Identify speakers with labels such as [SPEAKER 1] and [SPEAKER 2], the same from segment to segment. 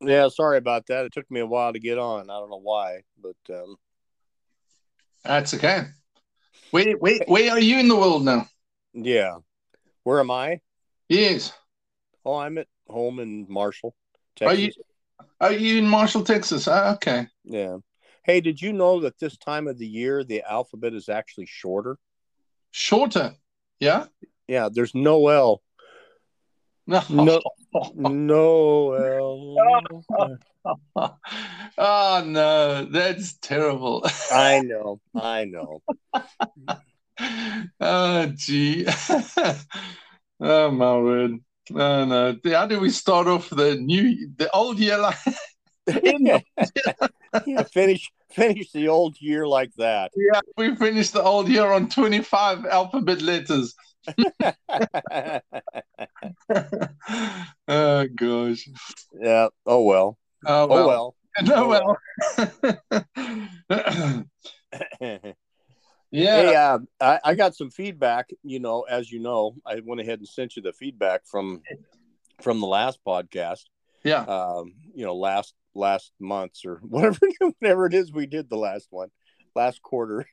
[SPEAKER 1] Yeah, sorry about that. It took me a while to get on. I don't know why, but um,
[SPEAKER 2] That's okay. Where, where, where are you in the world now?
[SPEAKER 1] yeah. Where am I?
[SPEAKER 2] Yes.
[SPEAKER 1] Oh, I'm at home in Marshall, Texas.
[SPEAKER 2] Are you are you in Marshall, Texas? Ah, okay.
[SPEAKER 1] Yeah. Hey, did you know that this time of the year the alphabet is actually shorter?
[SPEAKER 2] Shorter. Yeah.
[SPEAKER 1] Yeah, there's no L.
[SPEAKER 2] No.
[SPEAKER 1] No, no
[SPEAKER 2] oh no, that's terrible.
[SPEAKER 1] I know, I know.
[SPEAKER 2] oh gee. oh my word. No, no. How do we start off the new, the old year like?
[SPEAKER 1] yeah, finish finish the old year like that.
[SPEAKER 2] yeah, we finished the old year on twenty-five alphabet letters. oh gosh.
[SPEAKER 1] yeah. Oh well.
[SPEAKER 2] Oh
[SPEAKER 1] Oh
[SPEAKER 2] well.
[SPEAKER 1] well.
[SPEAKER 2] No well.
[SPEAKER 1] hey,
[SPEAKER 2] yeah.
[SPEAKER 1] uh, I, I got some feedback. You know, as you know, I went ahead and sent you the feedback from from the last podcast.
[SPEAKER 2] Yeah.
[SPEAKER 1] Um, you know, last last months or whatever whatever it is we did the last one, last quarter.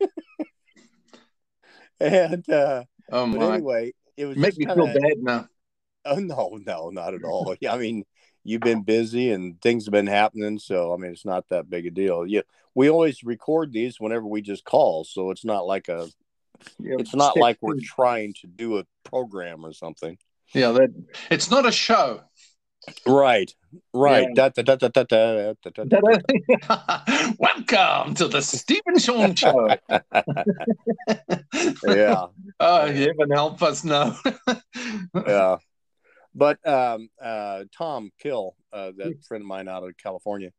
[SPEAKER 1] and uh,
[SPEAKER 2] Oh
[SPEAKER 1] but
[SPEAKER 2] my.
[SPEAKER 1] anyway, it was
[SPEAKER 2] Make me
[SPEAKER 1] kinda,
[SPEAKER 2] feel bad now.
[SPEAKER 1] Oh no, no, not at all. Yeah, I mean, you've been busy and things have been happening, so I mean, it's not that big a deal. Yeah, we always record these whenever we just call, so it's not like a, it's not like we're trying to do a program or something.
[SPEAKER 2] Yeah, that it's not a show.
[SPEAKER 1] Right, right.
[SPEAKER 2] Welcome to the Stephen Sean Show.
[SPEAKER 1] yeah.
[SPEAKER 2] Oh, heaven help us now.
[SPEAKER 1] yeah. But um, uh, Tom Kill, uh, that friend of mine out of California,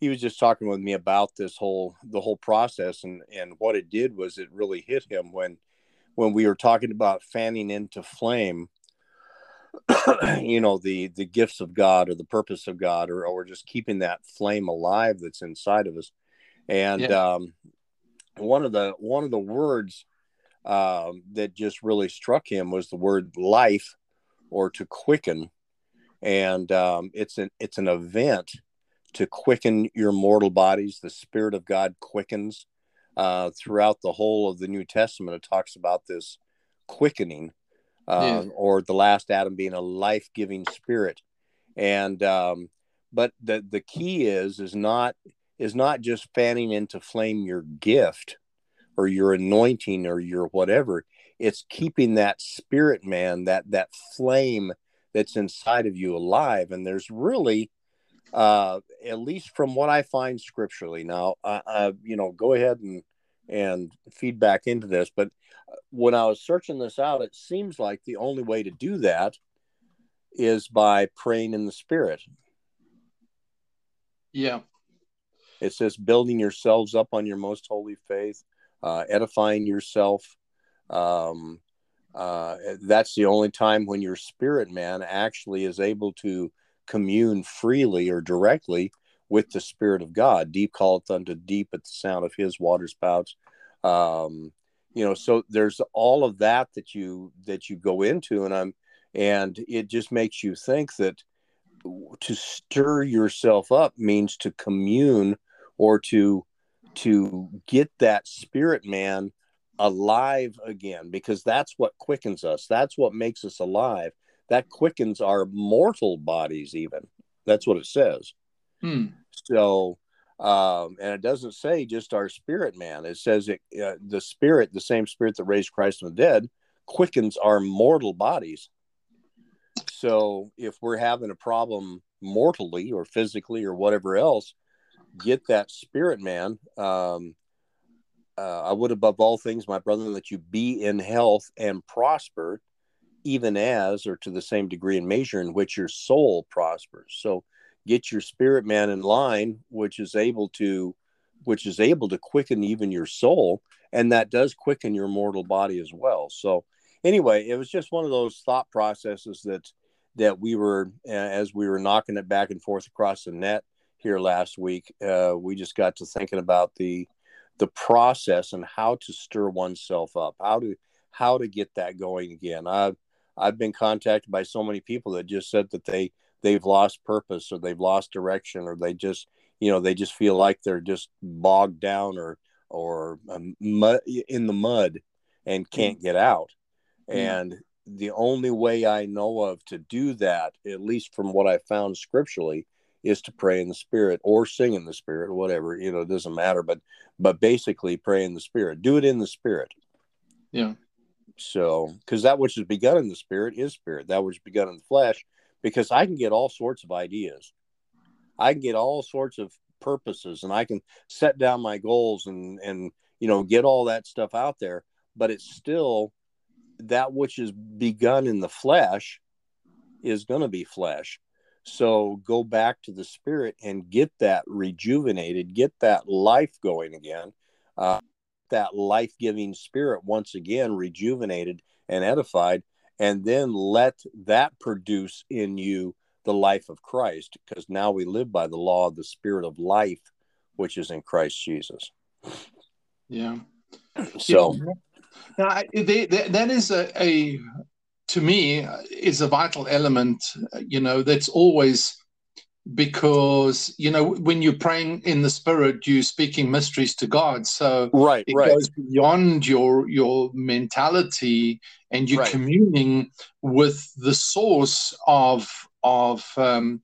[SPEAKER 1] he was just talking with me about this whole the whole process and and what it did was it really hit him when when we were talking about fanning into flame you know the the gifts of God or the purpose of God, or or just keeping that flame alive that's inside of us. And
[SPEAKER 2] Yeah.
[SPEAKER 1] um, one of the one of the words um, that just really struck him was the word life or to quicken and um, it's an it's an event to quicken your mortal bodies the spirit of god quickens uh, throughout the whole of the new testament it talks about this quickening
[SPEAKER 2] Yeah.
[SPEAKER 1] or the last adam being a life-giving spirit. And um, but the the key is is not is not just fanning into flame your gift or your anointing or your whatever. It's keeping that spirit man that that flame that's inside of you alive. And there's really uh at least from what i find scripturally now uh, uh you know go ahead and and feedback into this but when i was searching this out it seems like the only way to do that is by praying in the spirit
[SPEAKER 2] yeah.
[SPEAKER 1] It says building yourselves up on your most holy faith, uh, edifying yourself. Um, uh, that's the only time when your spirit man actually is able to commune freely or directly with the spirit of God. Deep calleth unto deep at the sound of his water spouts. Um, you know, so there's all of that that you that you go into, and I'm and it just makes you think that to stir yourself up means to commune or to to get that spirit man alive again because that's what quickens us that's what makes us alive that quickens our mortal bodies even that's what it says
[SPEAKER 2] Hmm.
[SPEAKER 1] so um and it doesn't say just our spirit man. It says it uh, the spirit the same spirit that raised christ from the dead quickens our mortal bodies. So if we're having a problem mortally or physically or whatever else get that spirit man. Um uh, i would above all things my brother that you be in health and prosper even as or to the same degree and measure in which your soul prospers. So get your spirit man in line which is able to which is able to quicken even your soul and that does quicken your mortal body as well. So anyway it was just one of those thought processes that that we were as we were knocking it back and forth across the net here last week uh, we just got to thinking about the the process and how to stir oneself up how to how to get that going again. I've i've been contacted by so many people that just said that they they've lost purpose or they've lost direction or they just you know they just feel like they're just bogged down or or um, in the mud and can't get out. And the only way i know of to do that at least from what i found scripturally is to pray in the spirit or sing in the spirit whatever you know it doesn't matter but but basically pray in the spirit. Do it in the spirit.
[SPEAKER 2] Yeah.
[SPEAKER 1] So because that which is begun in the spirit is spirit. That which is begun in the flesh because i can get all sorts of ideas. I can get all sorts of purposes and i can set down my goals and and you know get all that stuff out there but it's still that which is begun in the flesh is going to be flesh. So go back to the spirit and get that rejuvenated, get that life going again, uh, that life giving spirit once again rejuvenated and edified, and then let that produce in you the life of Christ, because now we live by the law of the spirit of life, which is in Christ Jesus.
[SPEAKER 2] Yeah.
[SPEAKER 1] So.
[SPEAKER 2] Now, they, they, that is a, a to me is a vital element you know that's always because you know when you're praying in the spirit you're speaking mysteries to god so
[SPEAKER 1] right
[SPEAKER 2] it
[SPEAKER 1] right.
[SPEAKER 2] goes beyond your your mentality and you're
[SPEAKER 1] Right.
[SPEAKER 2] communing with the source of of um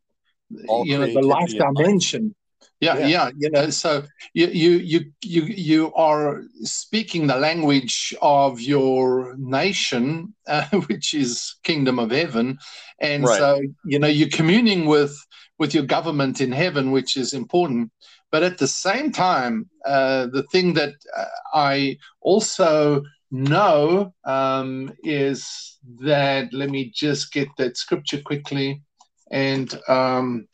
[SPEAKER 1] All
[SPEAKER 2] you know the life dimension yeah,
[SPEAKER 1] Yeah.
[SPEAKER 2] yeah you know so you you you you you are speaking the language of your nation uh, which is kingdom of heaven and
[SPEAKER 1] Right.
[SPEAKER 2] so you know you're communing with with your government in heaven which is important but at the same time uh, the thing that uh, i also know um, is that let me just get that scripture quickly and um,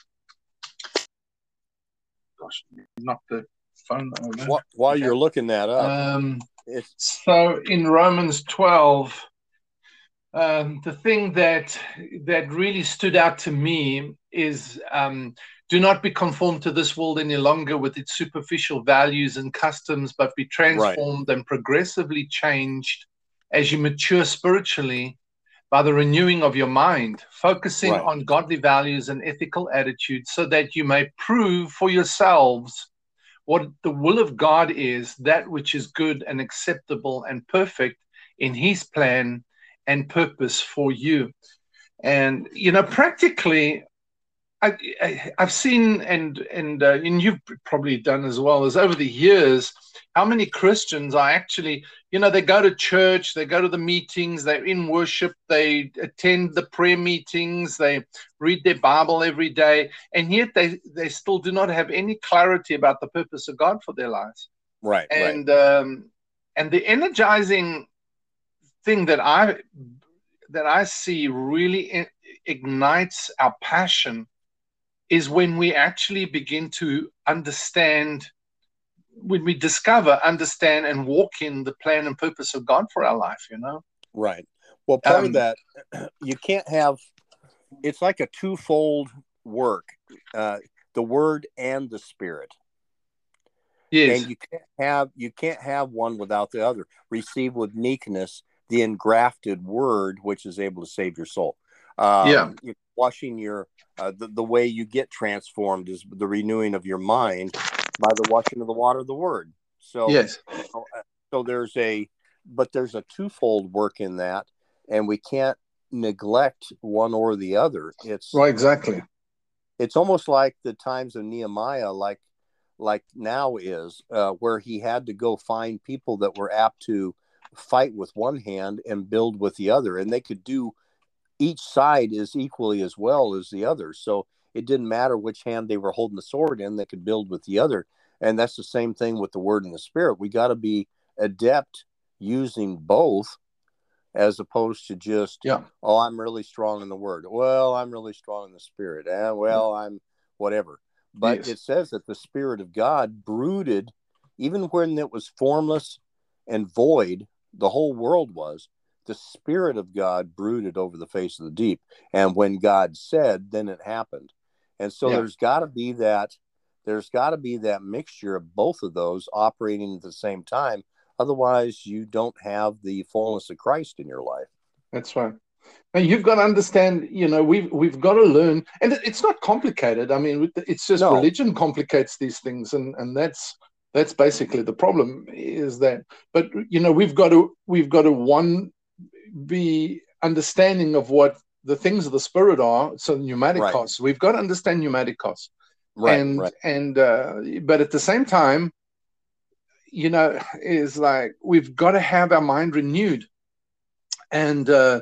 [SPEAKER 2] gosh not the phone over.
[SPEAKER 1] Wh- While you're looking that up,
[SPEAKER 2] um,
[SPEAKER 1] it's
[SPEAKER 2] so in Romans 12, um, the thing that that really stood out to me is um, do not be conformed to this world any longer with its superficial values and customs, but be transformed and progressively changed as you mature spiritually by the renewing of your mind, focusing
[SPEAKER 1] Right.
[SPEAKER 2] on godly values and ethical attitudes, so that you may prove for yourselves what the will of God is, that which is good and acceptable and perfect in His plan and purpose for you. And you know, practically, I, I, I've seen and and uh, and you've probably done as well as over the years how many Christians are actually, you know, they go to church, they go to the meetings, they're in worship, they attend the prayer meetings, they read their Bible every day, and yet they they still do not have any clarity about the purpose of God for their lives
[SPEAKER 1] right, right.
[SPEAKER 2] and um, and the energizing thing that I that I see really ignites our passion is when we actually begin to understand when we discover understand and walk in the plan and purpose of God for our life you know
[SPEAKER 1] Right. Well, part
[SPEAKER 2] Um,
[SPEAKER 1] of that, you can't have. It's like a twofold work, uh, the word and the spirit,
[SPEAKER 2] yes
[SPEAKER 1] and you can't have you can't have one without the other. Receive with meekness the engrafted word, which is able to save your soul. Um,
[SPEAKER 2] Yeah.
[SPEAKER 1] you- Washing your uh, the, the way you get transformed is the renewing of your mind by the washing of the water of the word. So
[SPEAKER 2] yes.
[SPEAKER 1] so, uh, so there's a but there's a twofold work in that and we can't neglect one or the other. It's
[SPEAKER 2] right exactly.
[SPEAKER 1] it's almost like the times of nehemiah like like now is uh, where he had to go find people that were apt to fight with one hand and build with the other and they could do each side is equally as well as the other. So it didn't matter which hand they were holding the sword in they could build with the other. And that's the same thing with the word and the spirit. We got to be adept using both as opposed to just
[SPEAKER 2] yeah.
[SPEAKER 1] Oh i'm really strong in the word. Well i'm really strong in the spirit. And well i'm whatever. But
[SPEAKER 2] Yes.
[SPEAKER 1] it says that the spirit of god brooded even when it was formless and void the whole world was the spirit of god brooded over the face of the deep and when god said then it happened and so
[SPEAKER 2] Yeah.
[SPEAKER 1] there's got to be that there's got to be that mixture of both of those operating at the same time otherwise you don't have the fullness of christ in your life
[SPEAKER 2] That's right. And you've got to understand, you know, we've we've got to learn, and it's not complicated. I mean, it's just no. religion complicates these things, and and that's that's basically the problem. Is that, but you know, we've got to we've got to one be understanding of what the things of the spirit are. So pneumatic right. costs, we've got to understand pneumaticos, right? And right. and uh, but at the same time, you know, is like we've got to have our mind renewed, and uh,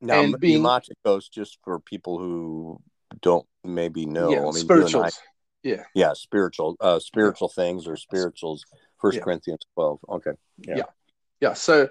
[SPEAKER 1] now, and being pneumaticos, just for people who don't maybe know,
[SPEAKER 2] yeah, I mean, spirituals,
[SPEAKER 1] I, yeah, yeah, spiritual, uh, spiritual yeah. things or spirituals. First yeah. Corinthians twelve. Okay,
[SPEAKER 2] yeah. yeah, yeah. So,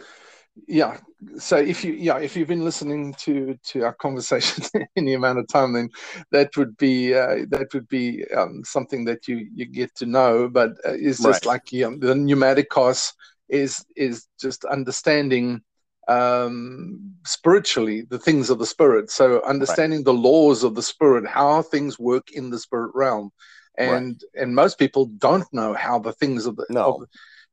[SPEAKER 2] yeah, so if you, yeah, if you've been listening to to our conversation any amount of time, then that would be uh, that would be um, something that you you get to know. But uh, it's just right. like yeah, the pneumaticos is is just understanding um, spiritually the things of the spirit. So understanding right. the laws of the spirit, how things work in the spirit realm, and right. and most people don't know how the things of the
[SPEAKER 1] no.
[SPEAKER 2] Of,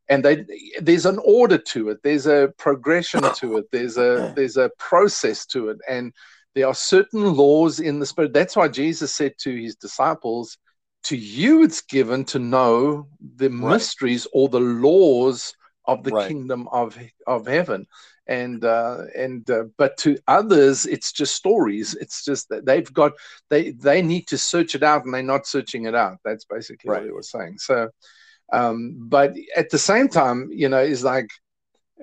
[SPEAKER 2] and they there's an order to it. There's a progression to it. There's a there's a process to it. And there are certain laws in the spirit. That's why jesus said to his disciples to you it's given to know the right. mysteries or the laws of the right. kingdom of of heaven. And uh, and uh, but to others it's just stories. It's just that they've got they they need to search it out and they're not searching it out. That's basically right. what he was saying. So um, but at the same time you know is like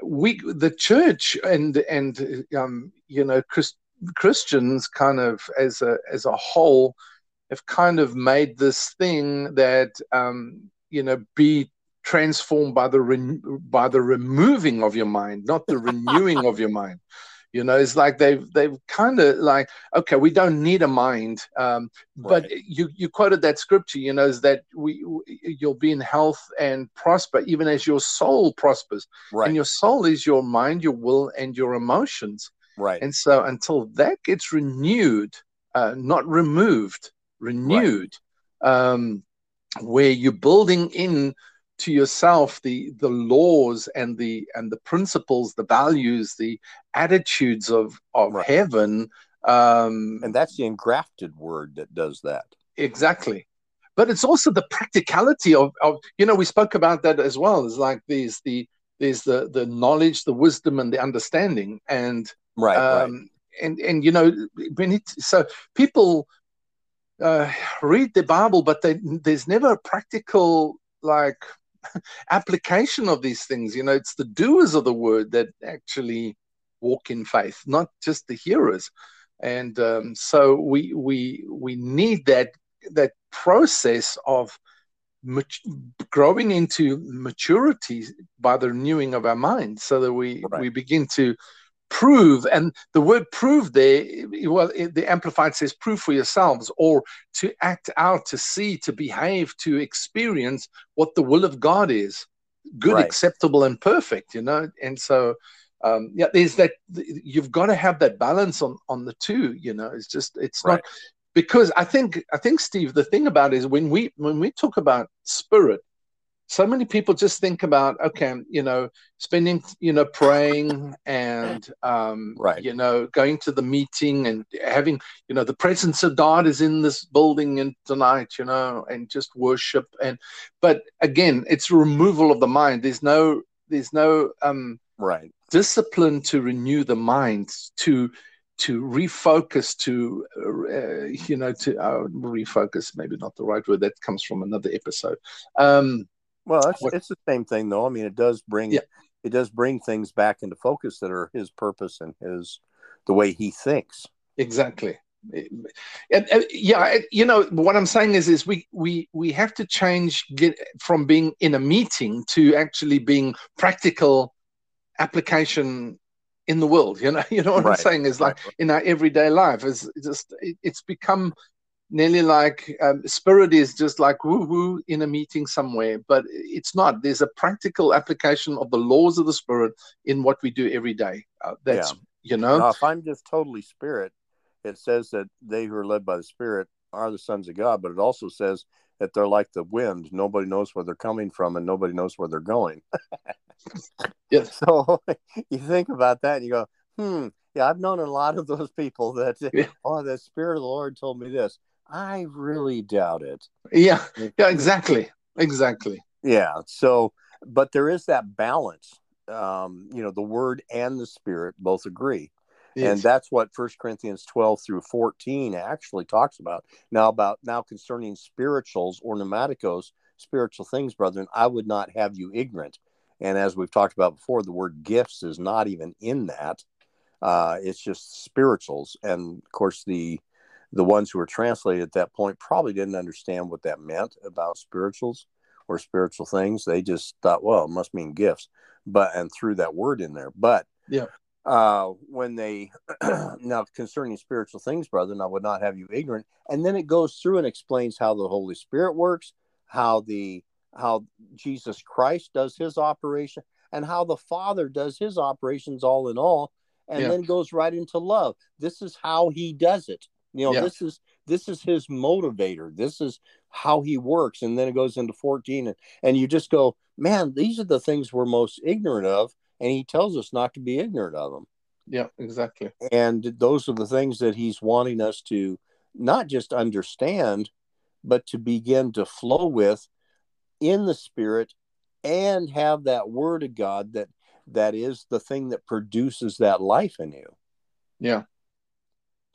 [SPEAKER 2] we the church and and um, you know Christ, christians kind of as a as a whole have kind of made this thing that um, you know be transformed by the re- by the removing of your mind, not the renewing of your mind. You know, it's like they've they've kind of like okay, we don't need a mind. Um, but right. you you quoted that scripture. You know, is that we you'll be in health and prosper even as your soul prospers.
[SPEAKER 1] Right.
[SPEAKER 2] And your soul is your mind, your will, and your emotions.
[SPEAKER 1] Right.
[SPEAKER 2] And so until that gets renewed, uh, not removed, renewed, right. um, where you're building in to yourself the the laws and the and the principles the values the attitudes of of right. heaven um
[SPEAKER 1] and that's the engrafted word that does that
[SPEAKER 2] exactly but it's also the practicality of, of you know we spoke about that as well it's like there's the there's the the knowledge the wisdom and the understanding and
[SPEAKER 1] right, um right.
[SPEAKER 2] and and you know when it so people uh, read the bible but they, there's never a practical like application of these things. You know, it's the doers of the word that actually walk in faith, not just the hearers. And um, so we we we need that that process of mat- growing into maturity by the renewing of our minds, so that we right. we begin to prove and the word prove there well the amplified says prove for yourselves or to act out to see to behave to experience what the will of god is good right. acceptable and perfect you know and so um yeah there's that you've got to have that balance on on the two you know it's just it's right. not because i think i think steve the thing about is when we when we talk about spirit so many people just think about okay you know spending you know praying and um
[SPEAKER 1] right.
[SPEAKER 2] you know going to the meeting and having you know the presence of god is in this building and tonight you know and just worship. And but again it's removal of the mind. There's no there's no um
[SPEAKER 1] right.
[SPEAKER 2] discipline to renew the mind to to refocus to uh, you know to uh, refocus maybe not the right word that comes from another episode. Um
[SPEAKER 1] well, it's, it's the same thing, though. I mean, it does bring yeah. it does bring things back into focus that are his purpose and his the way he thinks.
[SPEAKER 2] Exactly. And, and, yeah, you know what I'm saying is, is we we we have to change get from being in a meeting to actually being practical application in the world. You know, you know what right. I'm saying is like right. in our everyday life is just it, it's become nearly like um, spirit is just like woo woo in a meeting somewhere, but it's not. There's a practical application of the laws of the spirit in what we do every day. Uh, that's yeah. you know.
[SPEAKER 1] Now, if I'm just totally spirit, it says that they who are led by the spirit are the sons of God, but it also says that they're like the wind. Nobody knows where they're coming from, and nobody knows where they're going.
[SPEAKER 2] yes.
[SPEAKER 1] So you think about that, and you go, hmm. yeah, I've known a lot of those people that
[SPEAKER 2] Yeah.
[SPEAKER 1] oh, the Spirit of the Lord told me this. I really doubt it.
[SPEAKER 2] Yeah, yeah, exactly, exactly.
[SPEAKER 1] Yeah. So, but there is that balance. Um, you know, the Word and the Spirit both agree. and that's what First Corinthians 12 through 14 actually talks about. Now about now concerning spirituals or pneumaticos, spiritual things, brethren, I would not have you ignorant. And as we've talked about before, the word gifts is not even in that. Uh, it's just spirituals, and of course the the ones who were translated at that point probably didn't understand what that meant about spirituals or spiritual things. They just thought, well, it must mean gifts, but and threw that word in there. But
[SPEAKER 2] Yeah.
[SPEAKER 1] uh, when they now concerning spiritual things, brethren, I would not have you ignorant. And then it goes through and explains how the Holy Spirit works, how the how Jesus Christ does his operation, and how the Father does his operations all in all, and
[SPEAKER 2] Yeah.
[SPEAKER 1] then goes right into love. This is how he does it. You know,
[SPEAKER 2] Yeah.
[SPEAKER 1] this is this is his motivator. This is how he works. And then it goes into 14 and, and you just go, man, these are the things we're most ignorant of. And he tells us not to be ignorant of them
[SPEAKER 2] Yeah, exactly.
[SPEAKER 1] and those are the things that he's wanting us to not just understand but to begin to flow with in the spirit and have that word of god that that is the thing that produces that life in you
[SPEAKER 2] Yeah,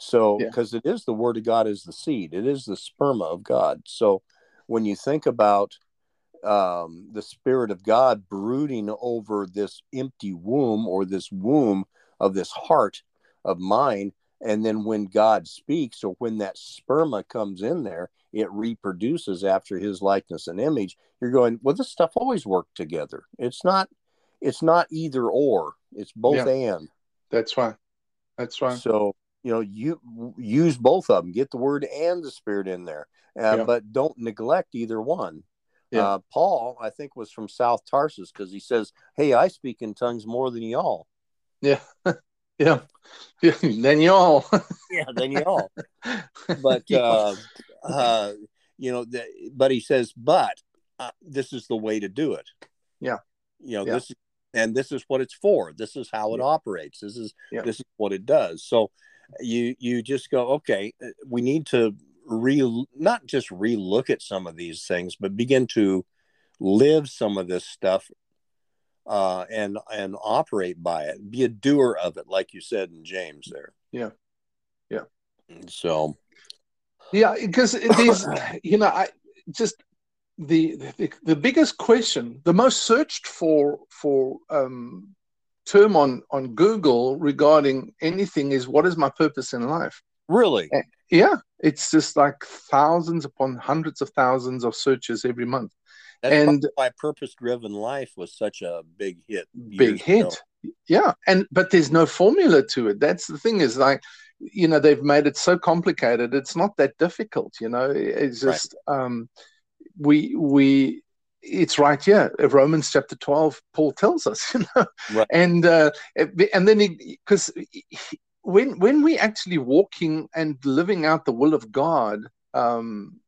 [SPEAKER 1] so
[SPEAKER 2] Yeah.
[SPEAKER 1] because it is the word of god is the seed it is the sperma of god so when you think about um, the spirit of god brooding over this empty womb or this womb of this heart of mine and then when god speaks or when that sperma comes in there it reproduces after his likeness and image you're going well this stuff always worked together it's not it's not either or it's both and
[SPEAKER 2] that's right. That's right.
[SPEAKER 1] so you know you use both of them get the word and the spirit in there uh,
[SPEAKER 2] Yeah.
[SPEAKER 1] but don't neglect either one
[SPEAKER 2] Yeah.
[SPEAKER 1] uh, paul i think was from south tarsus because he says hey i speak in tongues more than y'all
[SPEAKER 2] Yeah, yeah. yeah. Then y'all.
[SPEAKER 1] yeah than y'all but uh, uh, you know, the, but he says, but uh, this is the way to do it.
[SPEAKER 2] Yeah.
[SPEAKER 1] you know
[SPEAKER 2] Yeah.
[SPEAKER 1] this, and this is what it's for. This is how it operates. This is this is what it does. So you you just go, okay, uh, we need to re not just relook at some of these things, but begin to live some of this stuff uh, and and operate by it. Be a doer of it, like you said in James there.
[SPEAKER 2] Yeah. Yeah.
[SPEAKER 1] So
[SPEAKER 2] Yeah, because these you know, I just the, the the biggest question, the most searched for for um, term on on Google regarding anything is what is my purpose in life?
[SPEAKER 1] really,
[SPEAKER 2] Yeah, it's just like thousands upon hundreds of thousands of searches every month.
[SPEAKER 1] That's
[SPEAKER 2] And-
[SPEAKER 1] my Purpose Driven Life was such a big hit.
[SPEAKER 2] Big hit.
[SPEAKER 1] ago.
[SPEAKER 2] Yeah, and but there's no formula to it. That's the thing is like, you know, they've made it so complicated. It's not that difficult. You know, it's
[SPEAKER 1] Right.
[SPEAKER 2] just um, we we. It's right here, Romans chapter twelve. Paul tells us, you know,
[SPEAKER 1] Right.
[SPEAKER 2] and uh, and then because when when we actually walking and living out the will of God, um,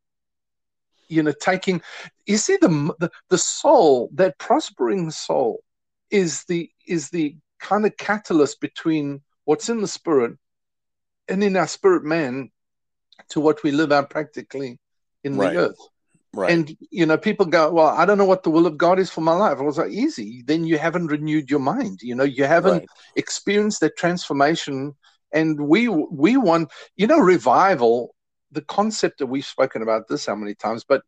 [SPEAKER 2] you know, taking you see the the, the soul, that prospering soul, is the is the kind of catalyst between what's in the spirit and in our spirit man to what we live out practically in
[SPEAKER 1] Right.
[SPEAKER 2] the earth.
[SPEAKER 1] Right.
[SPEAKER 2] And you know, people go, "Well, I don't know what the will of God is for my life." I was like, "Easy." Then you haven't renewed your mind. You know, you haven't
[SPEAKER 1] right.
[SPEAKER 2] experienced that transformation. And we we want, you know, revival. The concept that we've spoken about this how many times, but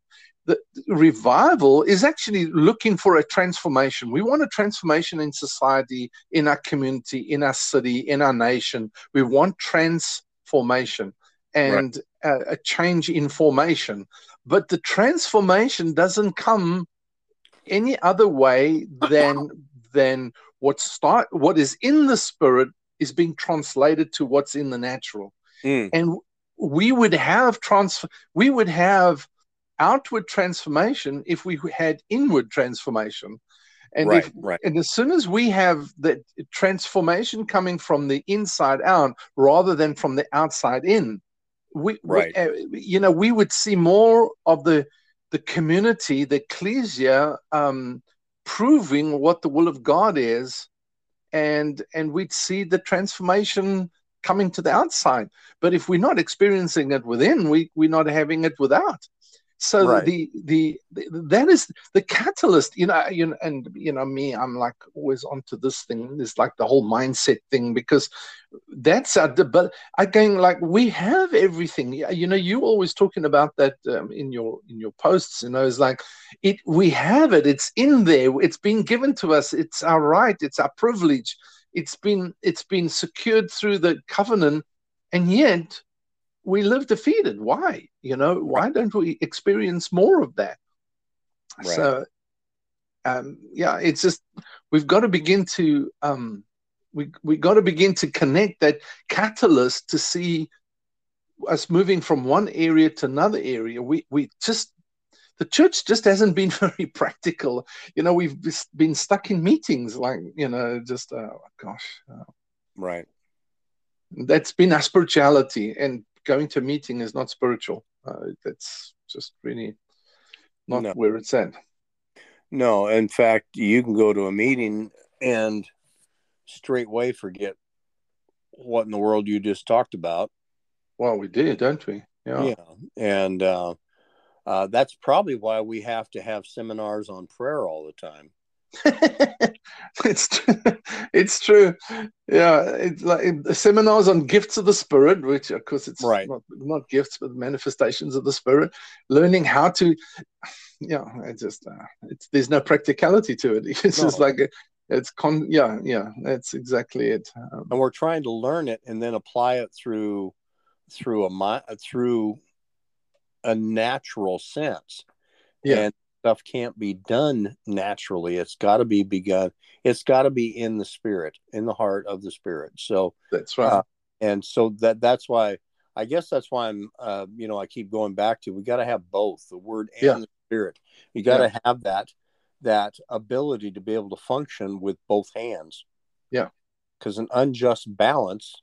[SPEAKER 2] the revival is actually looking for a transformation. We want a transformation in society, in our community, in our city, in our nation. We want transformation and a, a change in formation. But the transformation doesn't come any other way than than what start what is in the spirit is being translated to what's in the natural
[SPEAKER 1] Mm.
[SPEAKER 2] and we would have trans we would have outward transformation if we had inward transformation and
[SPEAKER 1] right.
[SPEAKER 2] if
[SPEAKER 1] right.
[SPEAKER 2] and as soon as we have that transformation coming from the inside out rather than from the outside in we,
[SPEAKER 1] Right.
[SPEAKER 2] we uh, you know we would see more of the the community the ecclesia um proving what the will of god is and and we'd see the transformation coming to the outside. But if we're not experiencing it within, we we're not having it without. So right. the, the, the that is the catalyst, you know, you know, and you know me, I'm like always onto this thing. It's like the whole mindset thing because that's our. But again, like we have everything. You know, you always talking about that um, in your in your posts. You know, it's like it. We have it. It's in there. It's been given to us. It's our right. It's our privilege. It's been it's been secured through the covenant, and yet we live defeated. Why? You know, why don't we experience more of that? Right. So, um, yeah, it's just we've got to begin to um, we we got to begin to connect that catalyst to see us moving from one area to another area. We we just the church just hasn't been very practical. You know, we've been stuck in meetings, like you know, just oh gosh, uh,
[SPEAKER 1] right.
[SPEAKER 2] That's been our spirituality, and going to a meeting is not spiritual. Uh, that's just really not no. where it's at.
[SPEAKER 1] No, in fact, you can go to a meeting and straightway forget what in the world you just talked about.
[SPEAKER 2] Well, we did, don't we?
[SPEAKER 1] Yeah. Yeah, and uh, uh, that's probably why we have to have seminars on prayer all the time.
[SPEAKER 2] it's true. it's true. Yeah, it's like seminars on gifts of the spirit, which of course it's right. not, not gifts but manifestations of the spirit. Learning how to, yeah, it just uh, it's there's no practicality to it. It's no. just like a, it's con. Yeah, yeah, that's exactly it.
[SPEAKER 1] Um, and we're trying to learn it and then apply it through through a through a natural sense. Yeah. And stuff can't be done naturally. It's got to be begun. It's got to be in the spirit, in the heart of the spirit. So
[SPEAKER 2] that's right. Uh,
[SPEAKER 1] and so that that's why I guess that's why I'm, uh, you know, I keep going back to we got to have both the word and yeah. the spirit. You got to yeah. have that that ability to be able to function with both hands.
[SPEAKER 2] Yeah.
[SPEAKER 1] Because an unjust balance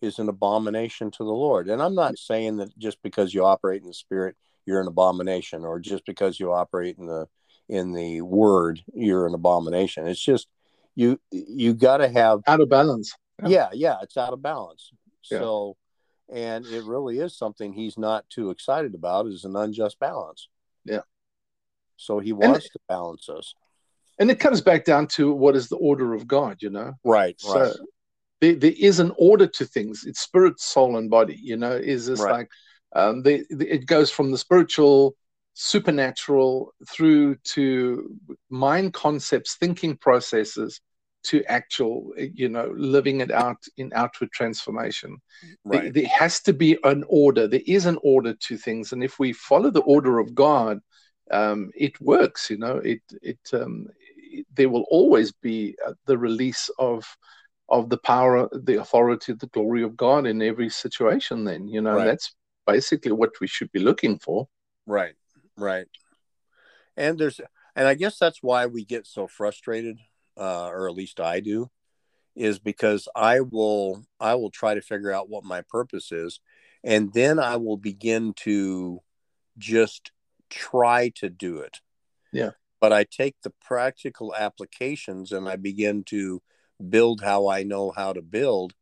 [SPEAKER 1] is an abomination to the Lord. And I'm not saying that just because you operate in the spirit, you're an abomination or just because you operate in the in the word you're an abomination. It's just you you got to have
[SPEAKER 2] out of balance.
[SPEAKER 1] Yeah. yeah yeah it's out of balance. Yeah. so and it really is something he's not too excited about is an unjust balance.
[SPEAKER 2] Yeah.
[SPEAKER 1] So he wants and, to balance us.
[SPEAKER 2] And it comes back down to what is the order of god you know?
[SPEAKER 1] Right so right.
[SPEAKER 2] there, there is an order to things. It's spirit soul and body you know? Is this right. like um, they, it goes from the spiritual, supernatural through to mind concepts, thinking processes, to actual, you know, living it out in outward transformation. Right. There, there, has to be an order. There is an order to things, and if we follow the order of God, um, it works. You know, it it, um, it there will always be uh, the release of of the power, the authority, the glory of God in every situation. Then you know right. that's basically what we should be looking for.
[SPEAKER 1] Right, right. And there's, and I guess that's why we get so frustrated, uh, or at least I do, is because I will, I will try to figure out what my purpose is, and then I will begin to just try to do it.
[SPEAKER 2] Yeah.
[SPEAKER 1] But I take the practical applications and I begin to build how I know how to build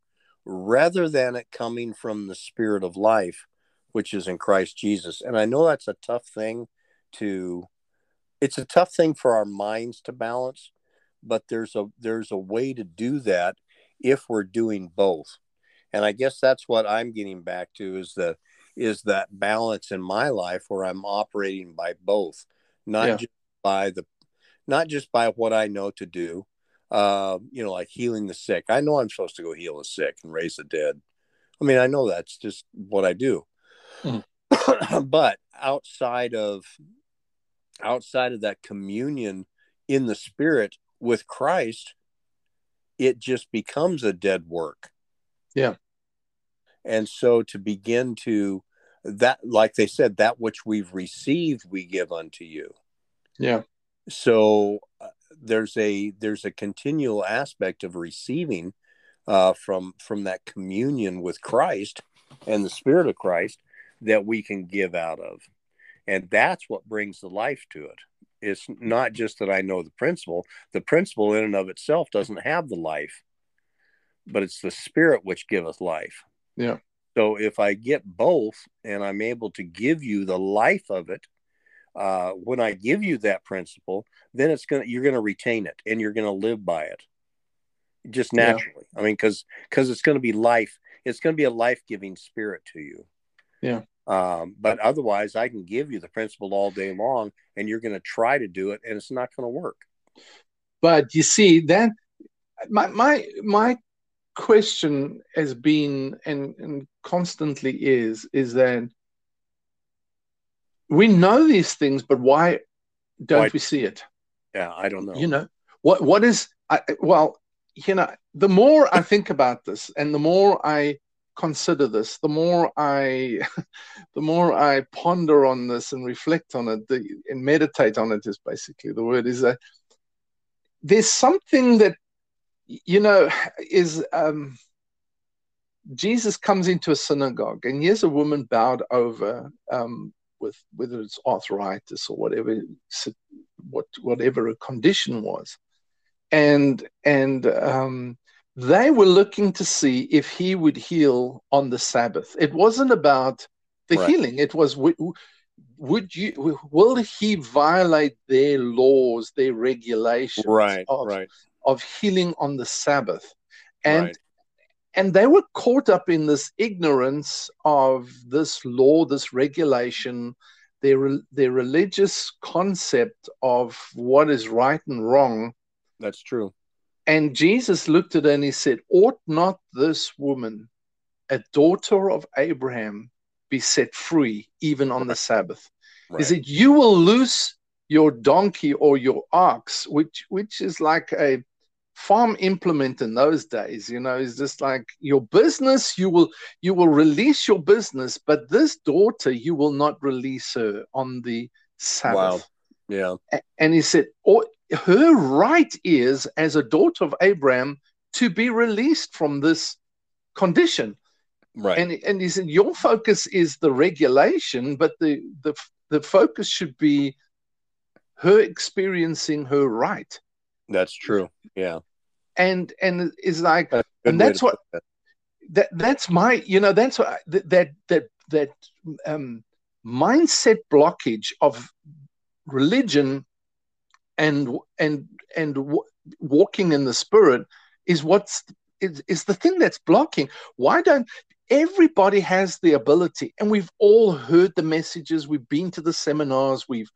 [SPEAKER 1] rather than it coming from the spirit of life which is in Christ Jesus. And I know that's a tough thing to it's a tough thing for our minds to balance, but there's a there's a way to do that if we're doing both. And I guess that's what I'm getting back to is the is that balance in my life where I'm operating by both, not yeah. just by the not just by what I know to do, uh, you know, like healing the sick. I know I'm supposed to go heal the sick and raise the dead. I mean, I know that's just what I do. Mm. but outside of outside of that communion in the spirit with Christ, it just becomes a dead work.
[SPEAKER 2] Yeah.
[SPEAKER 1] And so to begin to that like they said that which we've received we give unto you.
[SPEAKER 2] Yeah.
[SPEAKER 1] So uh, there's a there's a continual aspect of receiving uh, from from that communion with Christ and the Spirit of Christ that we can give out of. And that's what brings the life to it. it's not just that I know the principle. The principle in and of itself doesn't have the life, but it's the spirit which giveth life.
[SPEAKER 2] Yeah.
[SPEAKER 1] So if I get both and I'm able to give you the life of it, uh, when I give you that principle, then it's gonna you're gonna retain it and you're gonna live by it, just naturally. Yeah. I mean, because because it's gonna be life. It's gonna be a life giving spirit to you.
[SPEAKER 2] Yeah.
[SPEAKER 1] Um, but otherwise, I can give you the principle all day long, and you're going to try to do it, and it's not going to work.
[SPEAKER 2] But you see, then my my my question has been and, and constantly is is that we know these things, but why don't why? we see it?
[SPEAKER 1] Yeah, I don't know.
[SPEAKER 2] You know what? What is? I, well, you know, the more I think about this, and the more I consider this, the more I, the more I ponder on this and reflect on it, the, and meditate on it is basically the word. Is that there's something that you know is um, Jesus comes into a synagogue and here's a woman bowed over um, with whether it's arthritis or whatever what whatever a condition was, and and um, they were looking to see if he would heal on the Sabbath. It wasn't about the right. healing. It was would, would you will he violate their laws, their regulations
[SPEAKER 1] right, of, right.
[SPEAKER 2] of healing on the Sabbath? And right. and they were caught up in this ignorance of this law, this regulation, their their religious concept of what is right and wrong.
[SPEAKER 1] That's true
[SPEAKER 2] and Jesus looked at her and he said, Ought not this woman, a daughter of Abraham, be set free even on the Sabbath? Right. He said, You will loose your donkey or your ox, which which is like a farm implement in those days you know is just like your business you will you will release your business but this daughter you will not release her on the sabbath
[SPEAKER 1] wow.
[SPEAKER 2] yeah and he said or her right is, as a daughter of Abraham, to be released from this condition.
[SPEAKER 1] Right.
[SPEAKER 2] And and he said, your focus is the regulation, but the the the focus should be her experiencing her right.
[SPEAKER 1] That's true. Yeah.
[SPEAKER 2] And and is like, that's and that's what that. that. that's my you know that's what that that that um, mindset blockage of religion and and and w- walking in the spirit is what's is, is the thing that's blocking. Why don't everybody has the ability and we've all heard the messages. We've been to the seminars. We've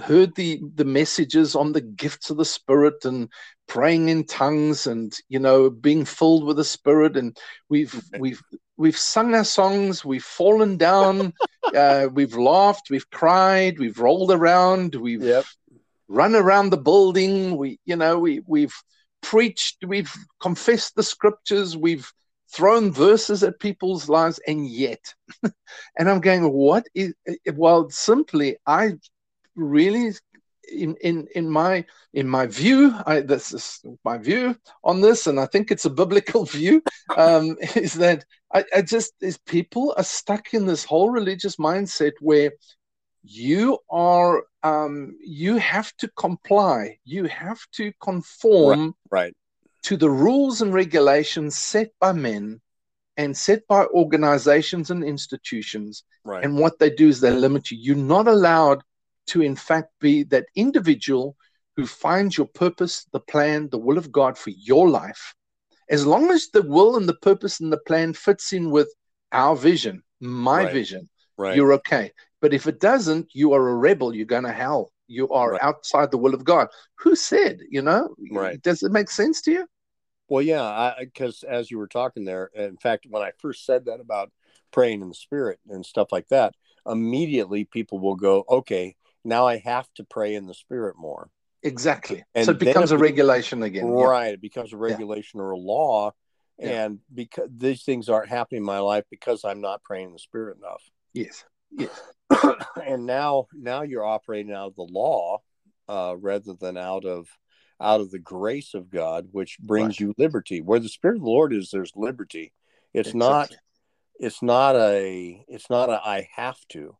[SPEAKER 2] heard the the messages on the gifts of the spirit and praying in tongues and you know being filled with the spirit. And we've we've we've sung our songs. We've fallen down. Uh, we've laughed. We've cried. We've rolled around. We've
[SPEAKER 1] yep
[SPEAKER 2] run around the building. We, you know, we we've preached, we've confessed the scriptures, we've thrown verses at people's lives, and yet, and I'm going, what is? Well, simply, I really, in in in my in my view, I, this is my view on this, and I think it's a biblical view, um, is that I, I just is people are stuck in this whole religious mindset where you are um, you have to comply you have to conform
[SPEAKER 1] right, right,
[SPEAKER 2] to the rules and regulations set by men and set by organizations and institutions
[SPEAKER 1] right.
[SPEAKER 2] and what they do is they limit you you're not allowed to in fact be that individual who finds your purpose the plan the will of god for your life as long as the will and the purpose and the plan fits in with our vision my
[SPEAKER 1] right.
[SPEAKER 2] vision
[SPEAKER 1] right.
[SPEAKER 2] you're okay but if it doesn't, you are a rebel. You're going to hell. You are right. outside the will of God. Who said? You know,
[SPEAKER 1] right?
[SPEAKER 2] Does it make sense to you?
[SPEAKER 1] Well, yeah, because as you were talking there, in fact, when I first said that about praying in the spirit and stuff like that, immediately people will go, okay, now I have to pray in the spirit more.
[SPEAKER 2] Exactly. And so it becomes it a regulation again.
[SPEAKER 1] Right. Yeah. It becomes a regulation yeah. or a law. Yeah. And because these things aren't happening in my life because I'm not praying in the spirit enough.
[SPEAKER 2] Yes. Yes.
[SPEAKER 1] and now now you're operating out of the law uh, rather than out of out of the grace of God, which brings right. you liberty. Where the Spirit of the Lord is, there's liberty. It's exactly. not it's not a it's not a I have to.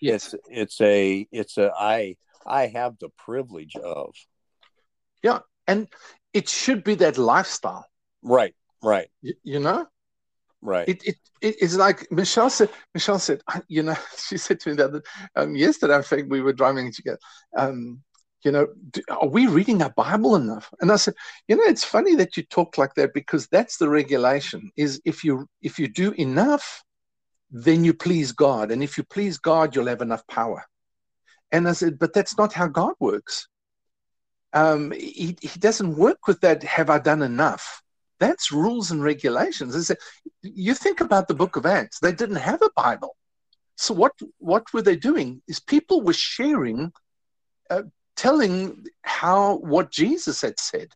[SPEAKER 2] Yes.
[SPEAKER 1] It's it's a it's a I I have the privilege of.
[SPEAKER 2] Yeah, and it should be that lifestyle.
[SPEAKER 1] Right, right.
[SPEAKER 2] You, you know,
[SPEAKER 1] right.
[SPEAKER 2] It, it it is like Michelle said. Michelle said, you know, she said to me that um, yesterday. I think we were driving together. Um, you know, are we reading our Bible enough? And I said, you know, it's funny that you talk like that because that's the regulation. Is if you if you do enough, then you please God, and if you please God, you'll have enough power. And I said, but that's not how God works. Um, he, he doesn't work with that. Have I done enough? That's rules and regulations. I said, you think about the Book of Acts. They didn't have a Bible. So what what were they doing? Is people were sharing uh, telling how what Jesus had said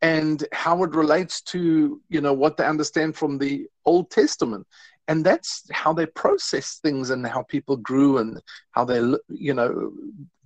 [SPEAKER 2] and how it relates to you know what they understand from the Old Testament and that's how they process things and how people grew and how they you know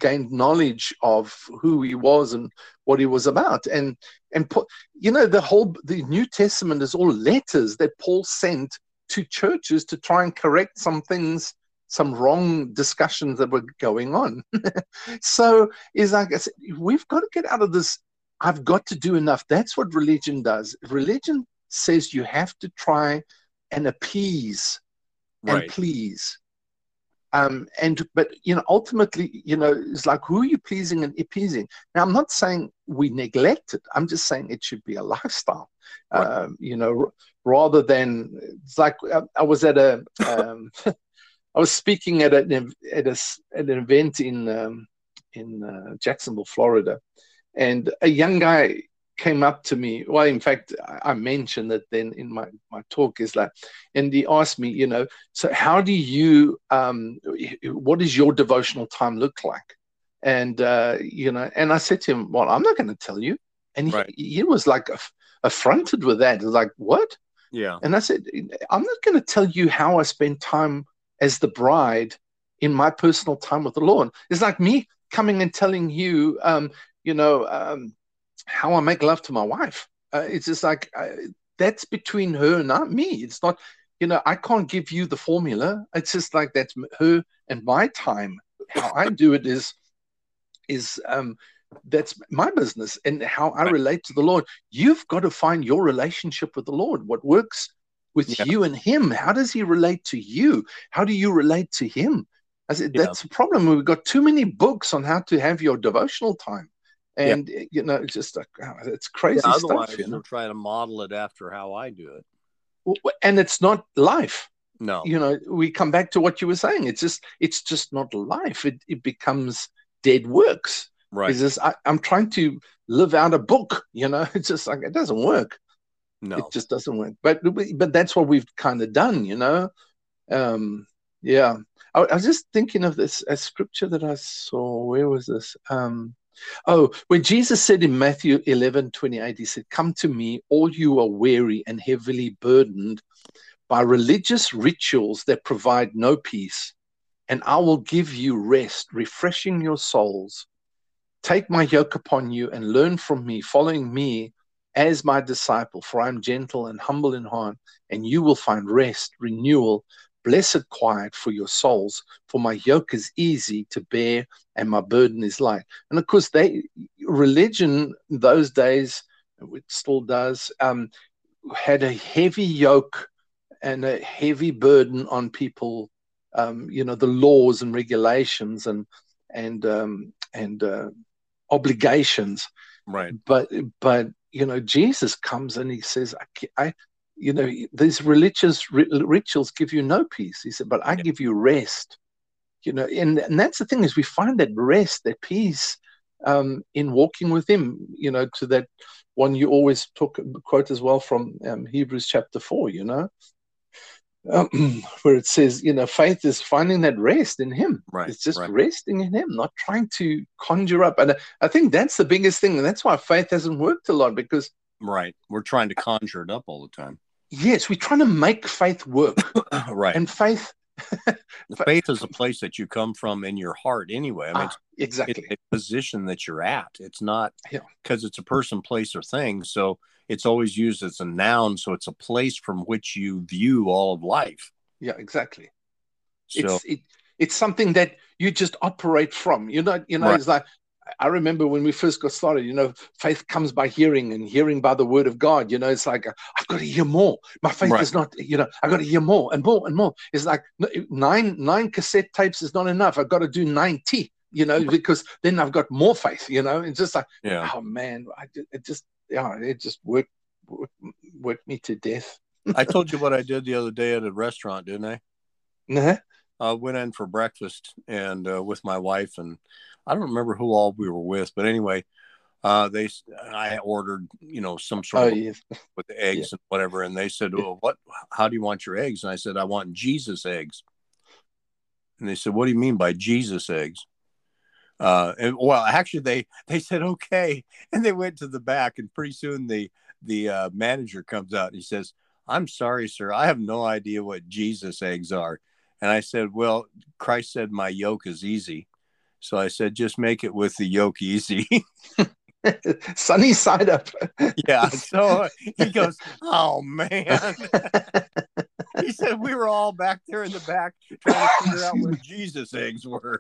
[SPEAKER 2] gained knowledge of who he was and what he was about and and you know the whole the new testament is all letters that paul sent to churches to try and correct some things some wrong discussions that were going on. so is like I said, we've got to get out of this. I've got to do enough. That's what religion does. Religion says you have to try and appease and please. Um, and but you know, ultimately, you know, it's like who are you pleasing and appeasing? Now, I'm not saying we neglect it. I'm just saying it should be a lifestyle. Right. Um, you know, rather than it's like I, I was at a um, I was speaking at an at, a, at an event in um, in uh, Jacksonville, Florida, and a young guy came up to me. Well, in fact, I mentioned that then in my, my talk is like, and he asked me, you know, so how do you, um, what does your devotional time look like? And, uh, you know, and I said to him, well, I'm not going to tell you. And right. he, he, was like affronted with that. Like, what?
[SPEAKER 1] Yeah.
[SPEAKER 2] And I said, I'm not going to tell you how I spend time as the bride in my personal time with the Lord. It's like me coming and telling you, um, you know, um, how I make love to my wife. Uh, it's just like uh, that's between her and not me. It's not, you know, I can't give you the formula. It's just like that's her and my time. How I do it is, is um, that's my business and how I relate to the Lord. You've got to find your relationship with the Lord. What works with yeah. you and him. How does he relate to you? How do you relate to him? I said, yeah. that's a problem. We've got too many books on how to have your devotional time. And yeah. you know, it's just like oh, it's crazy yeah,
[SPEAKER 1] otherwise
[SPEAKER 2] stuff. You know?
[SPEAKER 1] try to model it after how I do it.
[SPEAKER 2] And it's not life.
[SPEAKER 1] No.
[SPEAKER 2] You know, we come back to what you were saying. It's just it's just not life. It it becomes dead works.
[SPEAKER 1] Right.
[SPEAKER 2] It's just I, I'm trying to live out a book, you know, it's just like it doesn't work.
[SPEAKER 1] No,
[SPEAKER 2] it just doesn't work. But but that's what we've kind of done, you know. Um, yeah, I, I, was just thinking of this a scripture that I saw. Where was this? Um, oh, when Jesus said in Matthew 11 28, he said, Come to me, all you are weary and heavily burdened by religious rituals that provide no peace, and I will give you rest, refreshing your souls. Take my yoke upon you and learn from me, following me as my disciple, for I am gentle and humble in heart, and you will find rest, renewal, blessed quiet for your souls. For my yoke is easy to bear, and my burden is light. And of course, they religion those days, it still does, um, had a heavy yoke and a heavy burden on people. Um, you know, the laws and regulations and and um, and uh, obligations.
[SPEAKER 1] Right.
[SPEAKER 2] But but you know, Jesus comes and he says, I, I you know, these religious rituals give you no peace. He said, but I give you rest. You know, and, and that's the thing is we find that rest, that peace um, in walking with him, you know, to that one you always talk quote as well from um, Hebrews chapter four, you know, um, where it says, you know, faith is finding that rest in Him.
[SPEAKER 1] Right.
[SPEAKER 2] It's just
[SPEAKER 1] right.
[SPEAKER 2] resting in Him, not trying to conjure up. And I think that's the biggest thing, and that's why faith hasn't worked a lot because.
[SPEAKER 1] Right. We're trying to conjure it up all the time.
[SPEAKER 2] Yes, we're trying to make faith work.
[SPEAKER 1] right.
[SPEAKER 2] And faith.
[SPEAKER 1] faith is a place that you come from in your heart anyway. I mean,
[SPEAKER 2] ah, exactly.
[SPEAKER 1] It's a position that you're at. It's not because
[SPEAKER 2] yeah.
[SPEAKER 1] it's a person, place, or thing. So it's always used as a noun. So it's a place from which you view all of life.
[SPEAKER 2] Yeah, exactly.
[SPEAKER 1] So
[SPEAKER 2] it's, it, it's something that you just operate from. You know, you know,
[SPEAKER 1] Right.
[SPEAKER 2] it's like I remember when we first got started, you know, faith comes by hearing and hearing by the word of God. You know, it's like, I've got to hear more. My faith
[SPEAKER 1] Right.
[SPEAKER 2] is not, you know, I've got to hear more and more and more. It's like nine, nine cassette tapes is not enough. I've got to do 90, you know, because then I've got more faith, you know, it's just like,
[SPEAKER 1] Yeah.
[SPEAKER 2] oh man, I, it just, yeah, it just worked, worked, worked me to death.
[SPEAKER 1] I told you what I did the other day at a restaurant, didn't I?
[SPEAKER 2] Nah,
[SPEAKER 1] I went in for breakfast and uh, with my wife, and I don't remember who all we were with, but anyway, uh, they I ordered you know some sort
[SPEAKER 2] Oh,
[SPEAKER 1] of
[SPEAKER 2] yes.
[SPEAKER 1] with the eggs and whatever, and they said, "Well, what? How do you want your eggs?" And I said, "I want Jesus eggs." And they said, "What do you mean by Jesus eggs?" Uh, and well, actually, they they said okay, and they went to the back, and pretty soon the the uh, manager comes out and he says, "I'm sorry, sir, I have no idea what Jesus eggs are." And I said, "Well, Christ said my yoke is easy." So I said, just make it with the yoke easy.
[SPEAKER 2] Sunny side up.
[SPEAKER 1] yeah. So he goes, oh man. he said we were all back there in the back trying to figure out where Jesus eggs were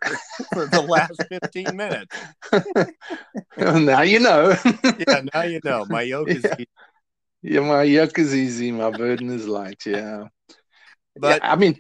[SPEAKER 1] for the last 15 minutes.
[SPEAKER 2] now you know.
[SPEAKER 1] Yeah, now you know. My yoke is
[SPEAKER 2] Yeah. Yeah, my yoke is easy, my burden is light. Yeah.
[SPEAKER 1] but
[SPEAKER 2] yeah, I mean,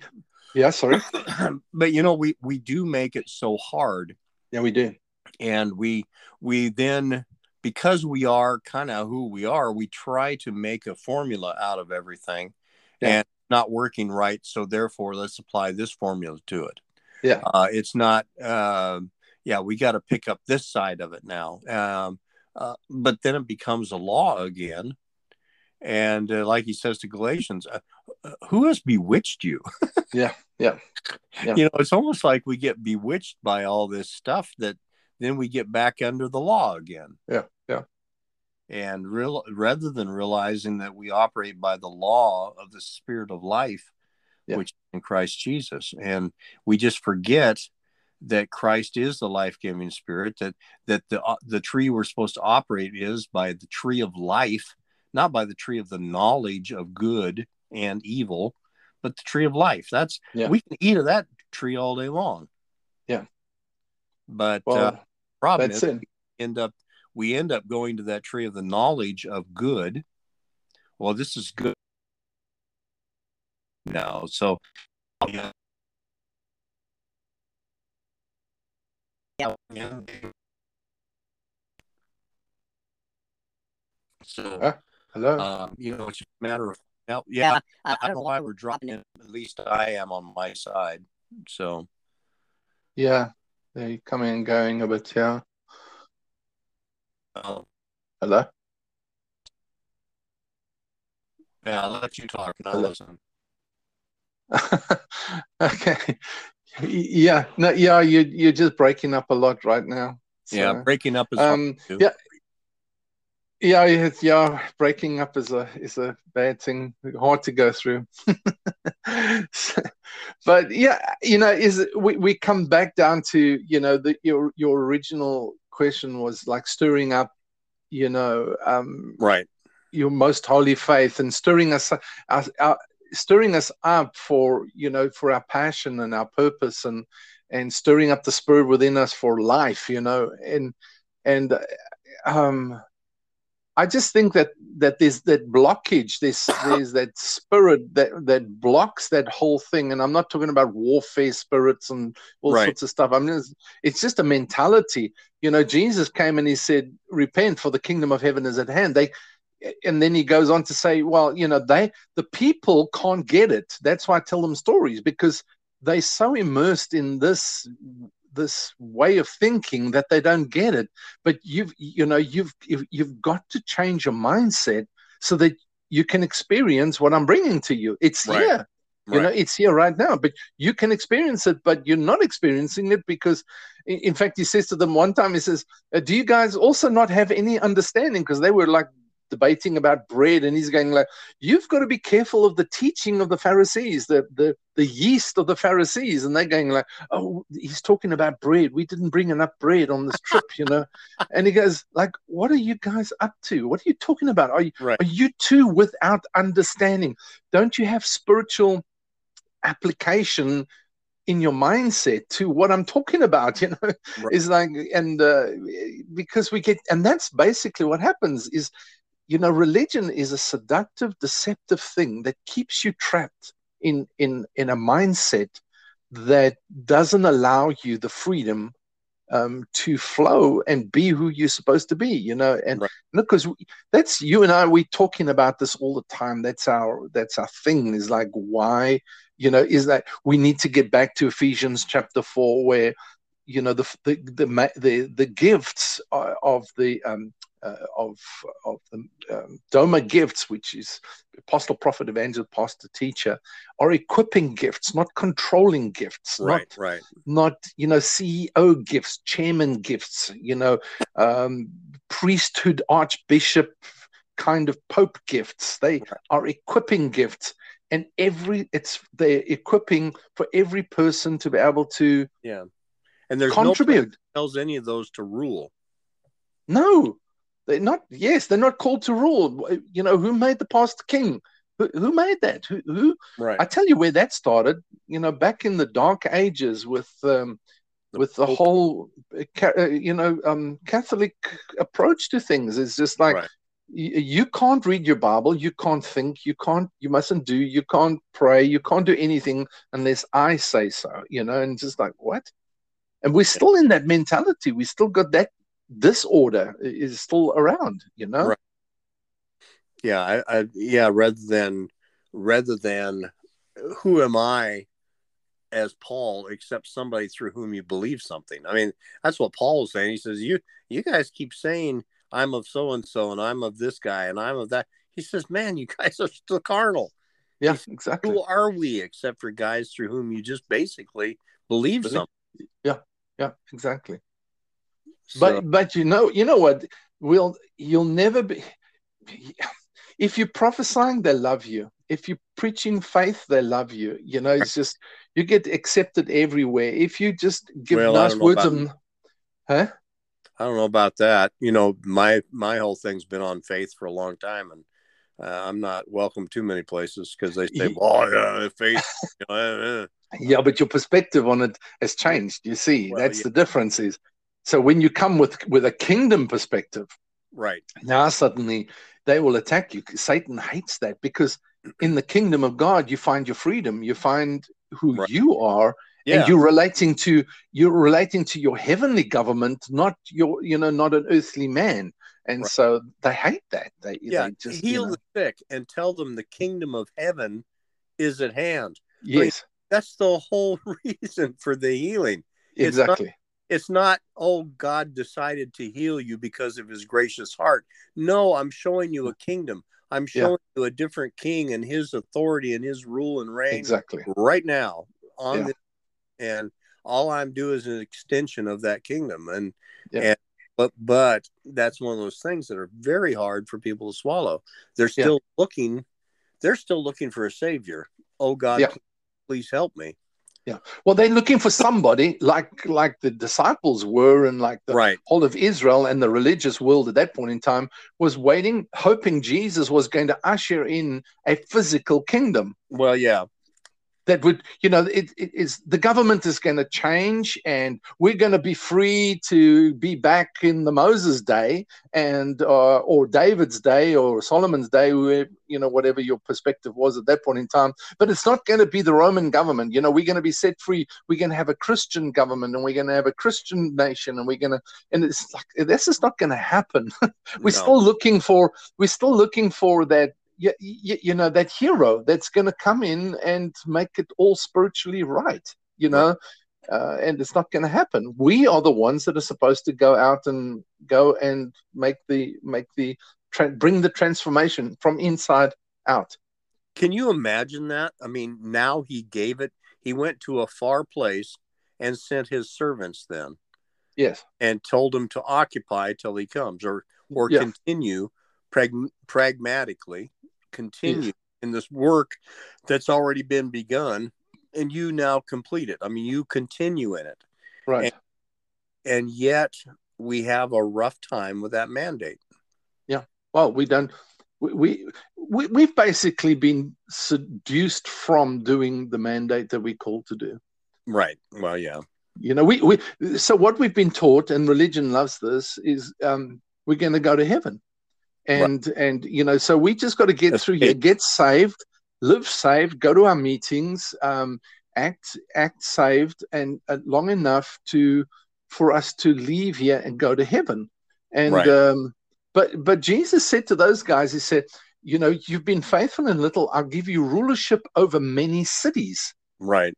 [SPEAKER 2] yeah, sorry.
[SPEAKER 1] but you know, we we do make it so hard
[SPEAKER 2] Yeah, we do.
[SPEAKER 1] and we we then because we are kind of who we are we try to make a formula out of everything
[SPEAKER 2] Yeah.
[SPEAKER 1] and not working right so therefore let's apply this formula to it
[SPEAKER 2] Yeah.
[SPEAKER 1] uh, it's not um yeah we got to pick up this side of it now um, uh, but then it becomes a law again and uh, like he says to galatians uh, uh, who has bewitched you
[SPEAKER 2] Yeah, yeah, yeah.
[SPEAKER 1] you know it's almost like we get bewitched by all this stuff that then we get back under the law again
[SPEAKER 2] Yeah, yeah.
[SPEAKER 1] and real rather than realizing that we operate by the law of the spirit of life
[SPEAKER 2] Yeah.
[SPEAKER 1] which is in christ jesus and we just forget that christ is the life-giving spirit that that the uh, the tree we're supposed to operate is by the tree of life not by the tree of the knowledge of good and evil but the tree of life that's
[SPEAKER 2] Yeah.
[SPEAKER 1] we can eat of that tree all day long
[SPEAKER 2] Yeah.
[SPEAKER 1] but
[SPEAKER 2] Well,
[SPEAKER 1] uh, problem is
[SPEAKER 2] it.
[SPEAKER 1] end up we end up going to that tree of the knowledge of good well this is good now so yeah yeah so
[SPEAKER 2] Huh? Hello.
[SPEAKER 1] um, you know it's a matter of now yeah I, I don't know why we're dropping it at least i am on my side so
[SPEAKER 2] yeah, they coming and going a bit. Yeah.
[SPEAKER 1] uh,
[SPEAKER 2] Hello.
[SPEAKER 1] yeah i'll let you talk and i'll listen
[SPEAKER 2] okay. Yeah. No. Yeah. You you're just breaking up a lot right now.
[SPEAKER 1] yeah breaking up is hard
[SPEAKER 2] um. Yeah. Yeah. it's- Yeah. Breaking up is a is a bad thing. Hard to go through. So- but yeah, you know, is we we come back down to you know the your your original question was like stirring up, you know, um,
[SPEAKER 1] right
[SPEAKER 2] your most holy faith and stirring us, us our, stirring us up for you know for our passion and our purpose and and stirring up the spirit within us for life you know and and uh, um i just think that that there's that blockage there's there's that spirit that that blocks that whole thing. And i'm not talking about warfare spirits and all
[SPEAKER 1] Right.
[SPEAKER 2] sorts of stuff. I'm just it's just a mentality. You know jesus came and he said repent for the kingdom of heaven is at hand. They and then he goes on to say well you know they the people can't get it. That's why i tell them stories because they're so immersed in this this way of thinking that they don't get it. But you've you know you've you've, you've got to change your mindset so that you can experience what i'm bringing to you. It's
[SPEAKER 1] Right.
[SPEAKER 2] here. You know it's here right now. But you can experience it but you're not experiencing it because in in fact he says to them one time he says uh, do you guys also not have any understanding? Because they were like debating about bread and he's going like you've got to be careful of the teaching of the pharisees the the the yeast of the pharisees. And they're going like oh he's talking about bread. We didn't bring enough bread on this trip you know? And he goes like what are you guys up to? What are you talking about? Are you
[SPEAKER 1] right.
[SPEAKER 2] are you too without understanding? Don't you have spiritual application in your mindset to what I'm talking about, you know, right. is like, and uh, because we get, and that's basically what happens is, you know, religion is a seductive, deceptive thing that keeps you trapped in in in a mindset that doesn't allow you the freedom um, to flow and be who you're supposed to be, you know. And right. because that's you and I, we're talking about this all the time. That's our that's our thing. Is like why you know is that we need to get back to ephesians chapter 4 where you know the the the the, the gifts of the um, uh, of of the um, Doma gifts, which is apostle, prophet, evangelist, pastor, teacher, are equipping gifts, not controlling gifts.
[SPEAKER 1] Right,
[SPEAKER 2] not,
[SPEAKER 1] right.
[SPEAKER 2] Not you know CEO gifts, chairman gifts, you know, um, priesthood, archbishop, kind of pope gifts. They are equipping gifts and every it's they're equipping for every person to be able to
[SPEAKER 1] yeah and there's
[SPEAKER 2] contribute
[SPEAKER 1] no tells any of those to rule
[SPEAKER 2] no they're not yes they're not called to rule. You know who made the past king? Who, who made that? Who, who?
[SPEAKER 1] Right.
[SPEAKER 2] I tell you where that started you know back in the dark ages with um with the whole uh, you know um catholic approach to things. Is just like right. you, can't read your Bible, you can't think, you can't, you mustn't do, you can't pray, you can't do anything unless I say so, you know, and just like, what? And we're still in that mentality. We still got that disorder is still around, you know? Right.
[SPEAKER 1] Yeah. I, I, yeah. Rather than, rather than who am I as Paul, except somebody through whom you believe something. I mean, that's what Paul was saying. He says, you, you guys keep saying, I'm of so and so, and I'm of this guy, and I'm of that. He says, "Man, you guys are still carnal."
[SPEAKER 2] Yeah, says, exactly.
[SPEAKER 1] Who are we except for guys through whom you just basically believe. something?
[SPEAKER 2] Yeah, yeah, exactly. So, but but you know you know what? Will you'll never be if you're prophesying, they love you. If you're preaching faith, they love you. You know, it's just you get accepted everywhere. If you just give well, nice words of, huh?
[SPEAKER 1] I don't know about that. You know, my my whole thing's been on faith for a long time, and uh, I'm not welcome too many places because they say, "Oh, yeah, faith."
[SPEAKER 2] Eh, eh. yeah, but your perspective on it has changed. You see, well, that's yeah. the difference. Is so when you come with with a kingdom perspective,
[SPEAKER 1] right.
[SPEAKER 2] now suddenly they will attack you. Satan hates that because in the kingdom of God, you find your freedom, you find who right. you are, yeah. and you're relating to you're relating to your heavenly government not your you know not an earthly man. And right. so they hate that. They,
[SPEAKER 1] yeah
[SPEAKER 2] they
[SPEAKER 1] just heal you know, the sick and tell them the kingdom of heaven is at hand.
[SPEAKER 2] Yes. I mean,
[SPEAKER 1] that's the whole reason for the healing.
[SPEAKER 2] Exactly
[SPEAKER 1] it's not, it's not oh god decided to heal you because of his gracious heart no i'm showing you a kingdom i'm showing yeah. you a different king and his authority and his rule and reign
[SPEAKER 2] exactly
[SPEAKER 1] right now on yeah. this and all I'm doing is an extension of that kingdom. And, yeah. and but but that's one of those things that are very hard for people to swallow. They're still looking, they're still looking for a savior. Oh God, please help me.
[SPEAKER 2] Yeah. Well, they're looking for somebody like like the disciples were, and like the
[SPEAKER 1] right.
[SPEAKER 2] whole of Israel and the religious world at that point in time was waiting, hoping Jesus was going to usher in a physical kingdom.
[SPEAKER 1] Well, yeah
[SPEAKER 2] that would you know it, it is the government is going to change and we're going to be free to be back in the moses day and uh, or david's day or solomon's day where, you know whatever your perspective was at that point in time. But it's not going to be the roman government. You know we're going to be set free. We're going to have a christian government and we're going to have a christian nation and we're going to and it's like this is not going to happen. We're no. still looking for we're still looking for that you, you, you know that hero that's going to come in and make it all spiritually right you know? Uh, and it's not going to happen. We are the ones that are supposed to go out and go and make the make the tra- bring the transformation from inside out.
[SPEAKER 1] Can you imagine that? I mean now he gave it he went to a far place and sent his servants then.
[SPEAKER 2] Yes.
[SPEAKER 1] And told them to occupy till he comes or or yeah. continue prag- pragmatically continue yes. in this work that's already been begun and you now complete it. I mean, you continue in it.
[SPEAKER 2] Right.
[SPEAKER 1] And, and yet we have a rough time with that mandate.
[SPEAKER 2] Yeah. Well, we don't we, we we've basically been seduced from doing the mandate that we called to do.
[SPEAKER 1] Right. Well, yeah.
[SPEAKER 2] You know, we, we so what we've been taught, and religion loves this, is um, we're going to go to heaven, and right. and you know, so we just got to get That's through it. here, get saved, live saved, go to our meetings, um, act act saved, and uh, long enough to for us to leave here and go to heaven, and right. um, but but Jesus said to those guys, he said, you know, you've been faithful in little, I'll give you rulership over many cities.
[SPEAKER 1] Right.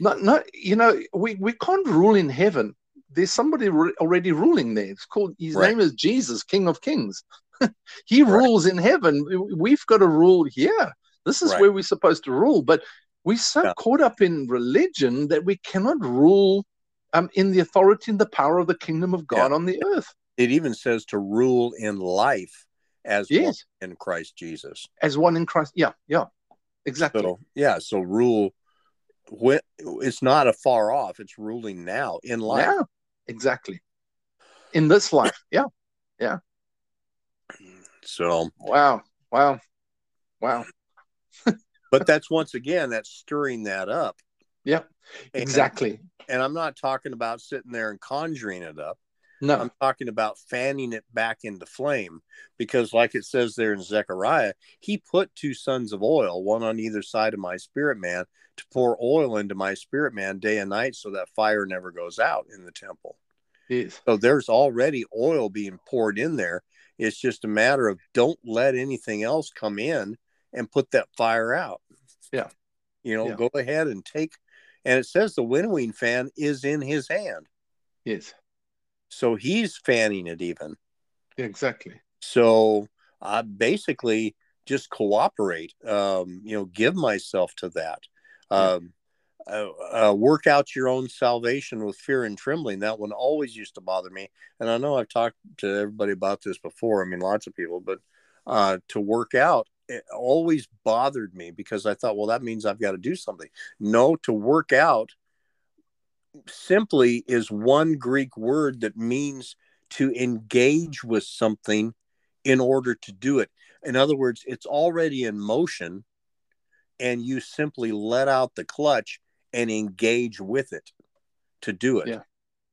[SPEAKER 2] Not, not, you know, we, we can't rule in heaven. There's somebody re- already ruling there. It's called, his right. name is Jesus, King of Kings. he right. rules in heaven. We've got to rule here. This is right. where we're supposed to rule. But we're so yeah. caught up in religion that we cannot rule um, in the authority and the power of the kingdom of God yeah. on the earth.
[SPEAKER 1] It even says to rule in life as yes. one in Christ Jesus.
[SPEAKER 2] As one in Christ. Yeah, yeah. Exactly.
[SPEAKER 1] So, yeah, so rule it's not a far off, it's ruling now in life. Yeah,
[SPEAKER 2] exactly. In this life. Yeah. Yeah.
[SPEAKER 1] So
[SPEAKER 2] wow. Wow. Wow.
[SPEAKER 1] but that's once again that's stirring that up.
[SPEAKER 2] Yeah. Exactly.
[SPEAKER 1] And, and I'm not talking about sitting there and conjuring it up.
[SPEAKER 2] No.
[SPEAKER 1] I'm talking about fanning it back into flame because, like it says there in Zechariah, he put two sons of oil, one on either side of my spirit man, to pour oil into my spirit man day and night so that fire never goes out in the temple. So there's already oil being poured in there. It's just a matter of don't let anything else come in and put that fire out.
[SPEAKER 2] Yeah.
[SPEAKER 1] You know,
[SPEAKER 2] yeah.
[SPEAKER 1] go ahead and take, and it says the winnowing fan is in his hand.
[SPEAKER 2] Yes.
[SPEAKER 1] So he's fanning it even.
[SPEAKER 2] Exactly.
[SPEAKER 1] So I basically just cooperate, um, you know, give myself to that. Um, uh, uh, work out your own salvation with fear and trembling. That one always used to bother me. And I know I've talked to everybody about this before. I mean, lots of people, but uh, to work out, it always bothered me because I thought, well, that means I've got to do something. No, to work out simply is one Greek word that means to engage with something in order to do it. In other words, it's already in motion and you simply let out the clutch and engage with it to do it.
[SPEAKER 2] Yeah.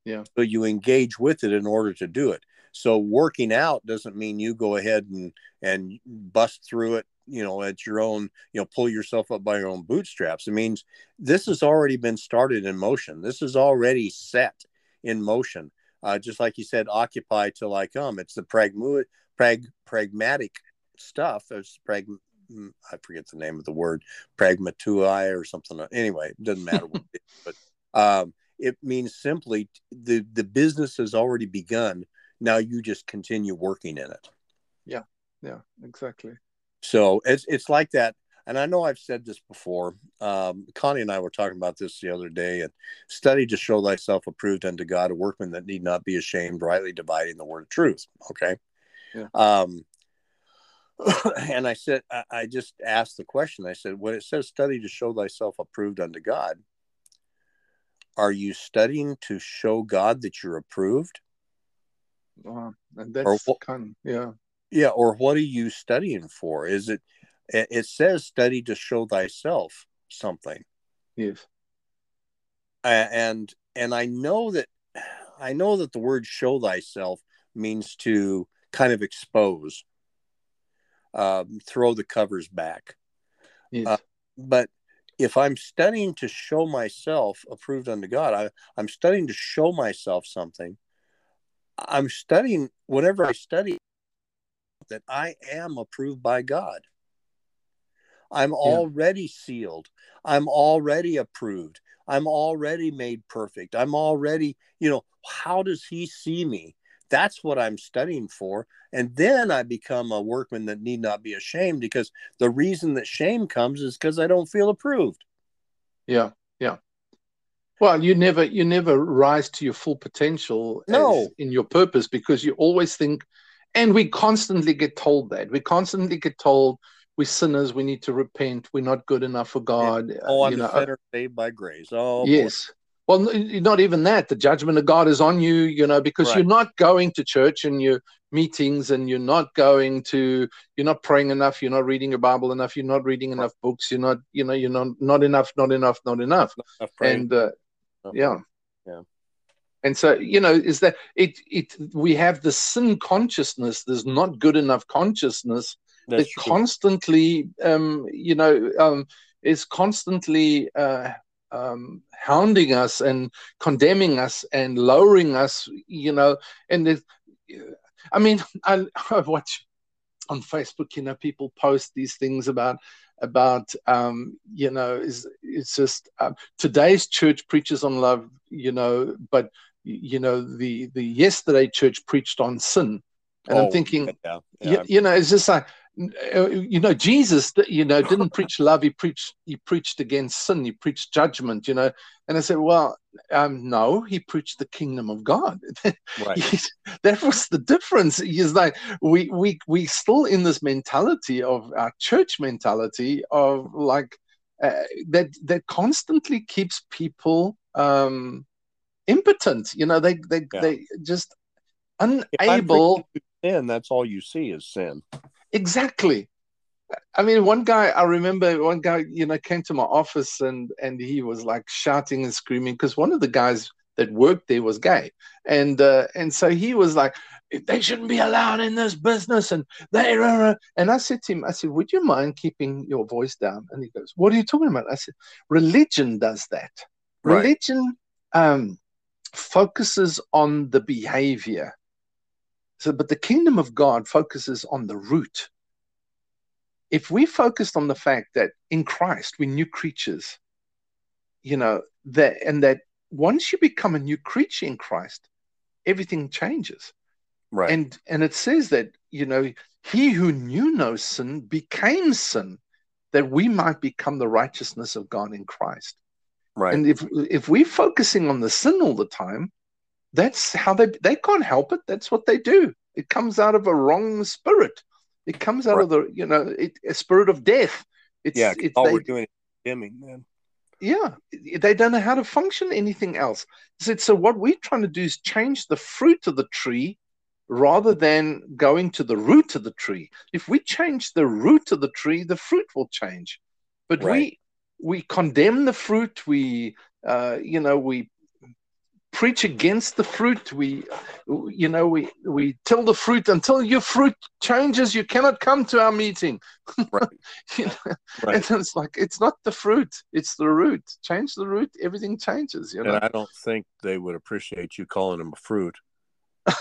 [SPEAKER 2] Yeah.
[SPEAKER 1] So you engage with it in order to do it. So working out doesn't mean you go ahead and and bust through it you know at your own you know pull yourself up by your own bootstraps it means this has already been started in motion this is already set in motion uh, just like you said occupy till i come it's the pragma- prag- pragmatic stuff it's prag i forget the name of the word pragmatui or something anyway it doesn't matter what it is, but um, it means simply the the business has already begun now you just continue working in it
[SPEAKER 2] yeah yeah exactly
[SPEAKER 1] so it's it's like that. And I know I've said this before. Um, Connie and I were talking about this the other day. And study to show thyself approved unto God, a workman that need not be ashamed, rightly dividing the word of truth. Okay.
[SPEAKER 2] Yeah.
[SPEAKER 1] Um, and I said, I, I just asked the question. I said, when it says study to show thyself approved unto God, are you studying to show God that you're approved?
[SPEAKER 2] Uh, and that's or, kind of, yeah.
[SPEAKER 1] Yeah, or what are you studying for? Is it it says study to show thyself something.
[SPEAKER 2] Yes.
[SPEAKER 1] and and I know that I know that the word show thyself means to kind of expose, um, throw the covers back.
[SPEAKER 2] Yes. Uh,
[SPEAKER 1] but if I'm studying to show myself approved unto God, I, I'm studying to show myself something. I'm studying, whenever I study, that I am approved by God. I'm yeah. already sealed. I'm already approved. I'm already made perfect. I'm already, you know, how does he see me? That's what I'm studying for. And then I become a workman that need not be ashamed because the reason that shame comes is because I don't feel approved.
[SPEAKER 2] Yeah. Yeah. Well, you never you never rise to your full potential
[SPEAKER 1] no.
[SPEAKER 2] in your purpose because you always think and we constantly get told that. We constantly get told we're sinners. We need to repent. We're not good enough for God.
[SPEAKER 1] Oh, I'm you know, uh, sinner saved by grace. Oh,
[SPEAKER 2] yes. Well, not even that. The judgment of God is on you, you know, because right. you're not going to church and your meetings and you're not going to, you're not praying enough. You're not reading your Bible enough. You're not reading enough books. You're not, you know, you're not, not enough, not enough, not enough. Not enough and, uh. Yeah.
[SPEAKER 1] Yeah.
[SPEAKER 2] And so, you know, is that it? It we have the sin consciousness. There's not good enough consciousness
[SPEAKER 1] That's
[SPEAKER 2] that
[SPEAKER 1] true.
[SPEAKER 2] constantly, um, you know, um, is constantly uh, um, hounding us and condemning us and lowering us. You know, and it, I mean, I, I watch on Facebook. You know, people post these things about about um, you know is it's just um, today's church preaches on love you know but you know the the yesterday church preached on sin and i'm
[SPEAKER 1] Oh,
[SPEAKER 2] thinking
[SPEAKER 1] yeah,
[SPEAKER 2] you,
[SPEAKER 1] yeah.
[SPEAKER 2] you know it's just like you know jesus you know didn't preach love he preached he preached against sin he preached judgment you know and i said well um no he preached the kingdom of god
[SPEAKER 1] right.
[SPEAKER 2] that was the difference is like we we we still in this mentality of our church mentality of like uh, that that constantly keeps people um impotent you know they they
[SPEAKER 1] Yeah.
[SPEAKER 2] they just unable
[SPEAKER 1] sin, that's all you see is sin.
[SPEAKER 2] Exactly. I mean one guy i remember one guy you know came to my office and and he was like shouting and screaming because one of the guys that worked there was gay. And uh, and so he was like they shouldn't be allowed in this business and they rah." and i said to him i said would you mind keeping your voice down? And he goes what are you talking about? I said religion does that.
[SPEAKER 1] Right.
[SPEAKER 2] religion um focuses on the behavior so but the kingdom of god focuses on the root if we focused on the fact that in christ we're new creatures you know that and that once you become a new creature in christ everything changes
[SPEAKER 1] Right.
[SPEAKER 2] and and it says that you know he who knew no sin became sin that we might become the righteousness of god in christ
[SPEAKER 1] right.
[SPEAKER 2] and if if we're focusing on the sin all the time that's how they they can't help it that's what they do it comes out of a wrong spirit it comes out
[SPEAKER 1] Right.
[SPEAKER 2] of the you know it, a spirit of death it's
[SPEAKER 1] yeah.
[SPEAKER 2] it's
[SPEAKER 1] all
[SPEAKER 2] they,
[SPEAKER 1] we're doing is dimming, man.
[SPEAKER 2] yeah they don't know how to function anything else so, so what we're trying to do is change the fruit of the tree rather than going to the root of the tree if we change the root of the tree the fruit will change but
[SPEAKER 1] Right.
[SPEAKER 2] we we condemn the fruit we uh, you know we preach against the fruit we you know we we tell the fruit until your fruit changes you cannot come to our meeting
[SPEAKER 1] Right.
[SPEAKER 2] you know?
[SPEAKER 1] Right.
[SPEAKER 2] and it's like it's not the fruit it's the root change the root everything changes you know
[SPEAKER 1] And I don't think they would appreciate you calling them a fruit.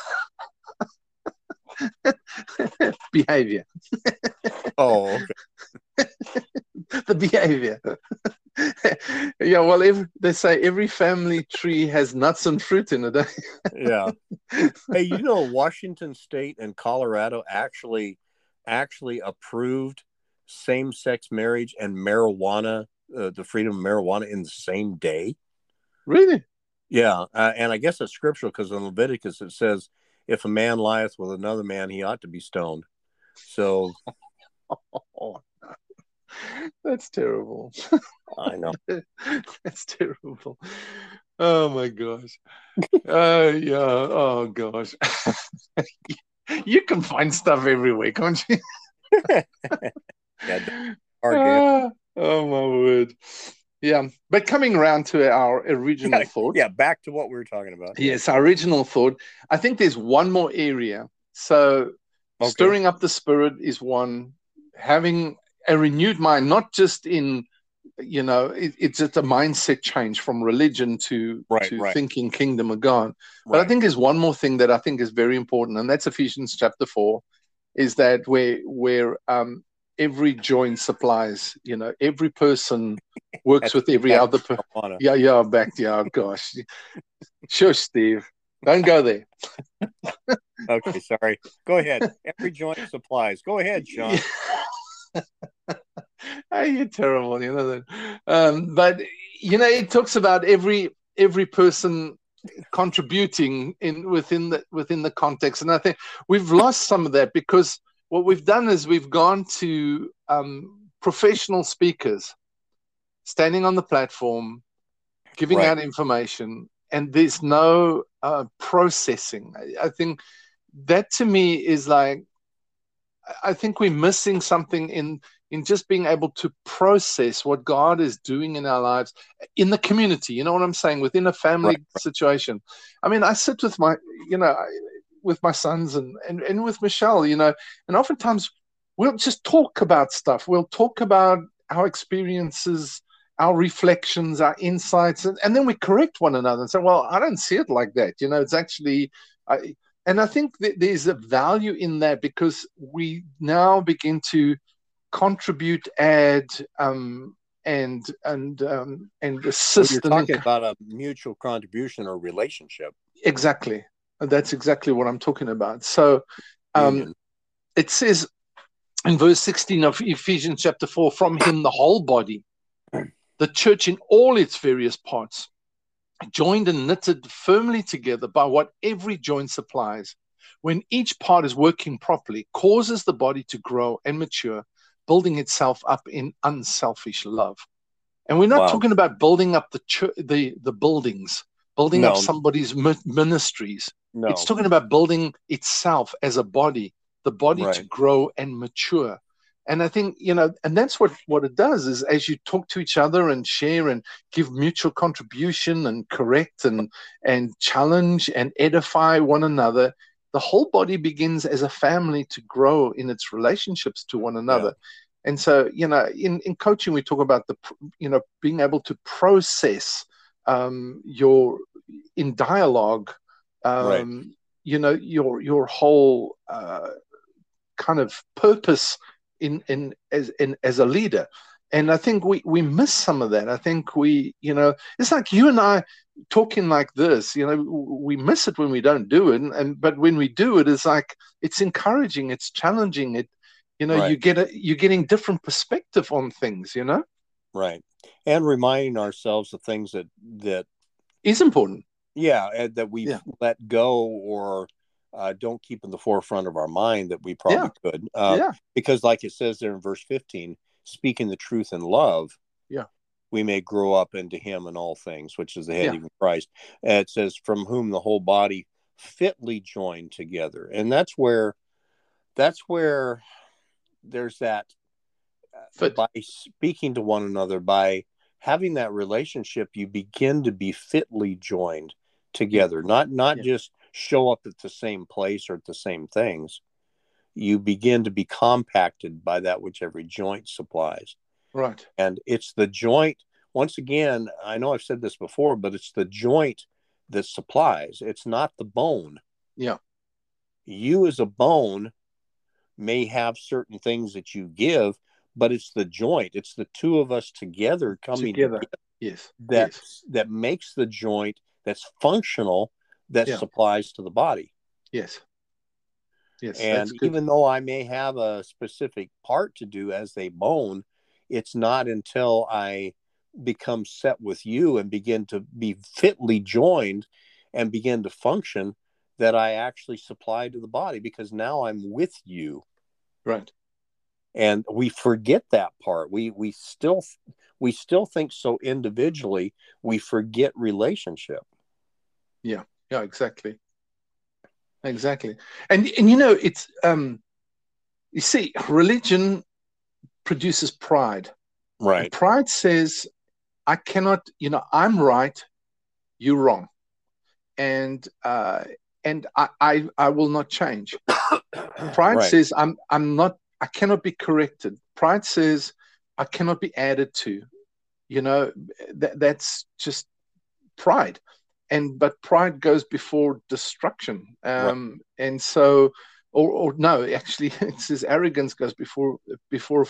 [SPEAKER 2] behavior
[SPEAKER 1] Oh,
[SPEAKER 2] the behavior yeah well they say every family tree has nuts and fruit in it
[SPEAKER 1] yeah. Hey, you know, Washington State and Colorado actually actually approved same-sex marriage and marijuana, uh, the freedom of marijuana, in the same day.
[SPEAKER 2] really
[SPEAKER 1] Yeah, uh, and I guess it's scriptural because in Leviticus it says, "If a man lieth with another man, he ought to be stoned." So
[SPEAKER 2] oh, that's terrible
[SPEAKER 1] I know.
[SPEAKER 2] That's terrible. Oh my gosh. uh, yeah. Oh gosh. you can find stuff everywhere, can't you?
[SPEAKER 1] Yeah.
[SPEAKER 2] Ah, oh my word. Yeah. But coming around to our original
[SPEAKER 1] Yeah,
[SPEAKER 2] thought.
[SPEAKER 1] yeah, back to what we were talking about.
[SPEAKER 2] Yes, our original thought. I think there's one more area. So
[SPEAKER 1] Okay.
[SPEAKER 2] stirring up the spirit is one. Having a renewed mind, not just in you know, it, it's just a mindset change from religion to
[SPEAKER 1] Right,
[SPEAKER 2] to
[SPEAKER 1] right.
[SPEAKER 2] thinking kingdom of God. But I think there's one more thing that I think is very important, and that's Ephesians chapter four, is that where where um every joint supplies, you know, every person works with every other person. Yeah, yeah, back to oh gosh. Sure, Steve. Don't go there.
[SPEAKER 1] Okay, sorry. Go ahead. Every joint supplies. Go ahead, Sean.
[SPEAKER 2] oh, you're terrible, you know that. Um, but you know, it talks about every every person contributing in within the within the context, and I think we've lost some of that because what we've done is we've gone to um, professional speakers standing on the platform, giving
[SPEAKER 1] Right.
[SPEAKER 2] out information, and there's no uh, processing. I, I think that to me is like I- think we're missing something in in just being able to process what God is doing in our lives in the community. You know what I'm saying? Within a family right. situation. I mean, I sit with my, you know, with my sons and, and, and with Michelle, you know, and oftentimes we'll just talk about stuff. We'll talk about our experiences, our reflections, our insights, and, and then we correct one another and say, well, I don't see it like that. You know, it's actually, I, and I think that there's a value in that because we now begin to contribute, add, um, and and um, and assist.
[SPEAKER 1] Well, you're talking about a mutual contribution or relationship.
[SPEAKER 2] Exactly, that's exactly what I'm talking about. So, um, it says in verse 16 of Ephesians chapter 4, from him the whole body, the church in all its various parts joined and knitted firmly together by what every joint supplies, when each part is working properly, causes the body to grow and mature, building itself up in unselfish love. And we're not wow. talking about building up the ch- the the buildings, building no. up somebody's ministries. No. It's talking about building itself as a body, the body right. to grow and mature and i think you know and that's what what it does is as you talk to each other and share and give mutual contribution and correct and and challenge and edify one another the whole body begins as a family to grow in its relationships to one another yeah. and so you know in in coaching we talk about the you know being able to process um your in dialogue um right. you know your your whole uh kind of purpose in in as in as a leader. And i think we we miss some of that. I think we you know it's like you and i talking like this you know we miss it when we don't do it. And, and but when we do it it's like it's encouraging it's challenging. It you know right. you get a you're getting different perspective on things you know?
[SPEAKER 1] Right. And reminding ourselves of things that that
[SPEAKER 2] is important.
[SPEAKER 1] Yeah that we yeah. let go or uh, don't keep in the forefront of our mind that we probably yeah. could. Uh, yeah. Because, like it says there in verse 15, speaking the truth in love,
[SPEAKER 2] yeah,
[SPEAKER 1] we may grow up into Him in all things, which is the head, yeah. even Christ. And it says, from whom the whole body fitly joined together, and that's where, that's where, there's that. Uh, By speaking to one another, by having that relationship, you begin to be fitly joined together. Not not yeah. just show up at the same place or at the same things, you begin to be compacted by that which every joint supplies.
[SPEAKER 2] Right.
[SPEAKER 1] And it's the joint, once again, I know I've said this before, but it's the joint that supplies, it's not the bone.
[SPEAKER 2] Yeah.
[SPEAKER 1] You as a bone may have certain things that you give, but it's the joint, it's the two of us together coming together. together
[SPEAKER 2] yes.
[SPEAKER 1] That
[SPEAKER 2] yes.
[SPEAKER 1] that makes the joint that's functional that yeah. supplies to the body.
[SPEAKER 2] Yes.
[SPEAKER 1] Yes. And even though I may have a specific part to do as a bone, it's not until I become set with you and begin to be fitly joined and begin to function that I actually supply to the body because now I'm with you.
[SPEAKER 2] Right.
[SPEAKER 1] And we forget that part. We we still we still think so individually, we forget relationship.
[SPEAKER 2] Yeah yeah exactly. Exactly. And and you know it's um you see religion produces pride.
[SPEAKER 1] Right.
[SPEAKER 2] And pride says i cannot you know i'm right you're wrong. And uh and i i, I will not change. Pride right. says i'm i'm not i cannot be corrected. Pride says i cannot be added to. You know that that's just pride and but pride goes before destruction um, right. and so or, or, no actually it says arrogance goes before before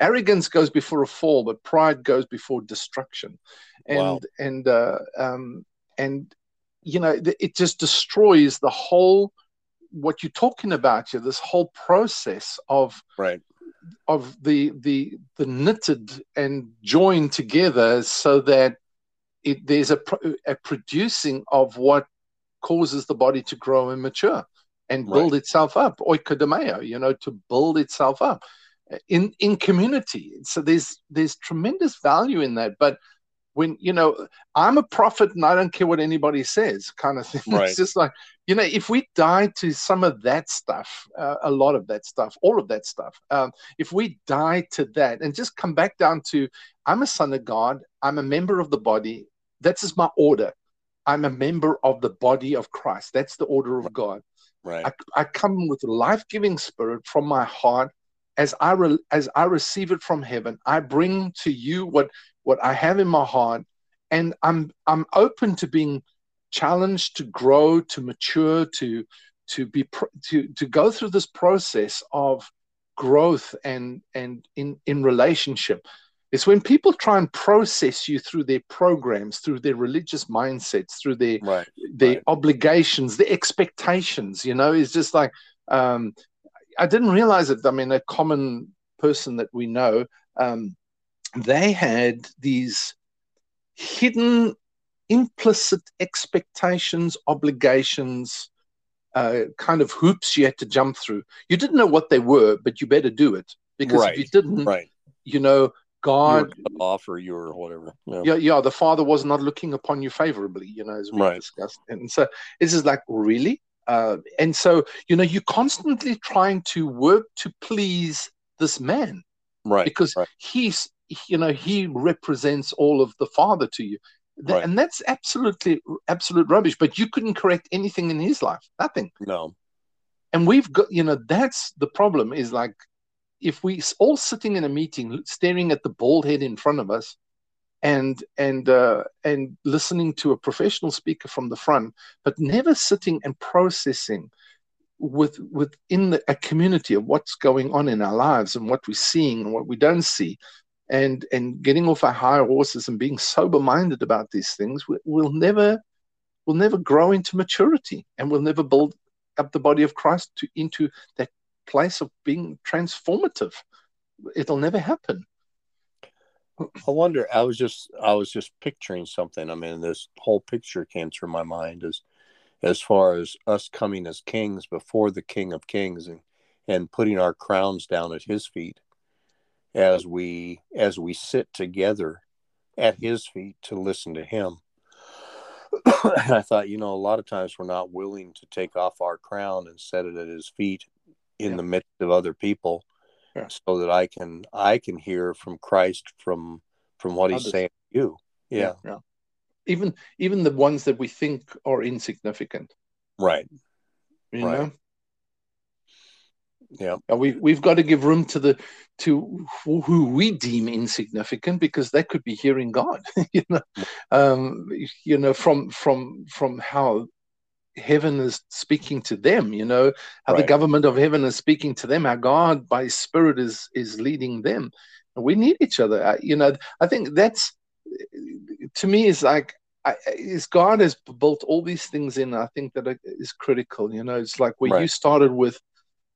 [SPEAKER 2] arrogance goes before a fall but pride goes before destruction and wow. and uh, um, and you know it just destroys the whole what you're talking about here this whole process of
[SPEAKER 1] right
[SPEAKER 2] of the the the knitted and joined together so that it, there's a, a producing of what causes the body to grow and mature and build right. itself up oikodomeo you know to build itself up in in community so there's there's tremendous value in that but when you know i'm a prophet and i don't care what anybody says kind of thing right. it's just like you know, if we die to some of that stuff, uh, a lot of that stuff, all of that stuff, um, if we die to that and just come back down to, I'm a son of God, I'm a member of the body, that's just my order. I'm a member of the body of Christ. That's the order of God.
[SPEAKER 1] Right.
[SPEAKER 2] I, I come with a life-giving spirit from my heart as I re, as I receive it from heaven. I bring to you what what I have in my heart, and I'm I'm open to being challenged to grow, to mature, to to be to to go through this process of growth and and in in relationship it's when people try and process you through their programs, through their religious mindsets, through their
[SPEAKER 1] right,
[SPEAKER 2] their
[SPEAKER 1] right.
[SPEAKER 2] obligations, the expectations. You know, it's just like um, I didn't realize it. I mean, a common person that we know, um, they had these hidden, implicit expectations, obligations. Uh, kind of hoops you had to jump through. You didn't know what they were, but you better do it because
[SPEAKER 1] right,
[SPEAKER 2] if you didn't,
[SPEAKER 1] right.
[SPEAKER 2] you know, God
[SPEAKER 1] offer you or whatever.
[SPEAKER 2] Yeah. yeah. yeah, The Father was not looking upon you favorably, you know, as we
[SPEAKER 1] right.
[SPEAKER 2] discussed. And so this is like really, uh, and so you know, you're constantly trying to work to please this man,
[SPEAKER 1] right?
[SPEAKER 2] Because
[SPEAKER 1] right.
[SPEAKER 2] he's, you know, he represents all of the Father to you, right. and that's absolutely absolute rubbish. But you couldn't correct anything in his life, nothing.
[SPEAKER 1] No.
[SPEAKER 2] And we've got, you know, that's the problem. Is like if we all sitting in a meeting staring at the bald head in front of us and and uh, and listening to a professional speaker from the front but never sitting and processing with within the, a community of what's going on in our lives and what we're seeing and what we don't see and and getting off our higher horses and being sober minded about these things we, we'll never we'll never grow into maturity and we'll never build up the body of Christ to into that place of being transformative. It'll never happen.
[SPEAKER 1] I wonder. I was just I was just picturing something. I mean, this whole picture came through my mind as as far as us coming as kings before the King of Kings and and putting our crowns down at His feet as we as we sit together at His feet to listen to Him. and I thought, you know, a lot of times we're not willing to take off our crown and set it at His feet in yeah. the midst of other people yeah. so that I can I can hear from Christ from from what he's saying to you. Yeah.
[SPEAKER 2] yeah. Even even the ones that we think are insignificant.
[SPEAKER 1] Right.
[SPEAKER 2] You right. know?
[SPEAKER 1] Yeah.
[SPEAKER 2] We we've got to give room to the to who we deem insignificant because they could be hearing God. you know, um, you know from from from how heaven is speaking to them you know how right. the government of heaven is speaking to them how god by his spirit is is leading them and we need each other you know i think that's to me is like I, is god has built all these things in i think that is critical you know it's like where right. you started with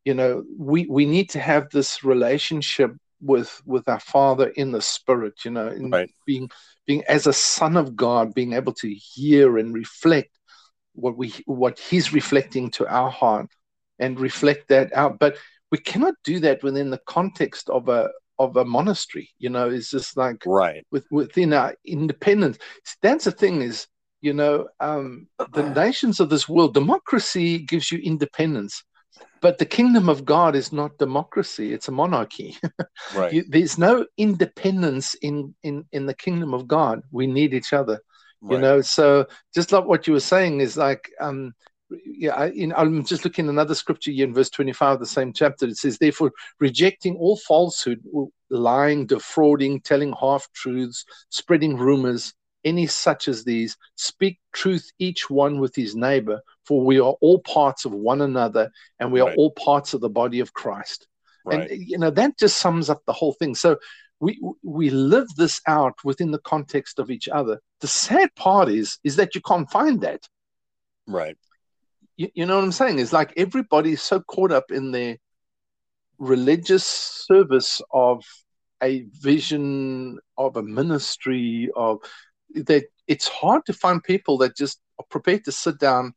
[SPEAKER 2] you know we we need to have this relationship with with our father in the spirit you know in
[SPEAKER 1] right.
[SPEAKER 2] being being as a son of god being able to hear and reflect what we what he's reflecting to our heart and reflect that out. But we cannot do that within the context of a of a monastery you know it's just like
[SPEAKER 1] right.
[SPEAKER 2] with, within our independence. That's the thing is you know um, the nations of this world democracy gives you independence but the kingdom of god is not democracy it's a monarchy.
[SPEAKER 1] Right.
[SPEAKER 2] You, there's no independence in in in the kingdom of god. We need each other you know so just like what you were saying is like um yeah I, i'm just looking at another scripture here in verse 25 of the same chapter it says therefore rejecting all falsehood lying defrauding telling half truths spreading rumors any such as these speak truth each one with his neighbor for we are all parts of one another and we right. are all parts of the body of christ right. and you know that just sums up the whole thing so we we live this out within the context of each other. The sad part is is that you can't find that.
[SPEAKER 1] Right.
[SPEAKER 2] You, you know what I'm saying? It's like everybody's so caught up in their religious service of a vision of a ministry of that it's hard to find people that just are prepared to sit down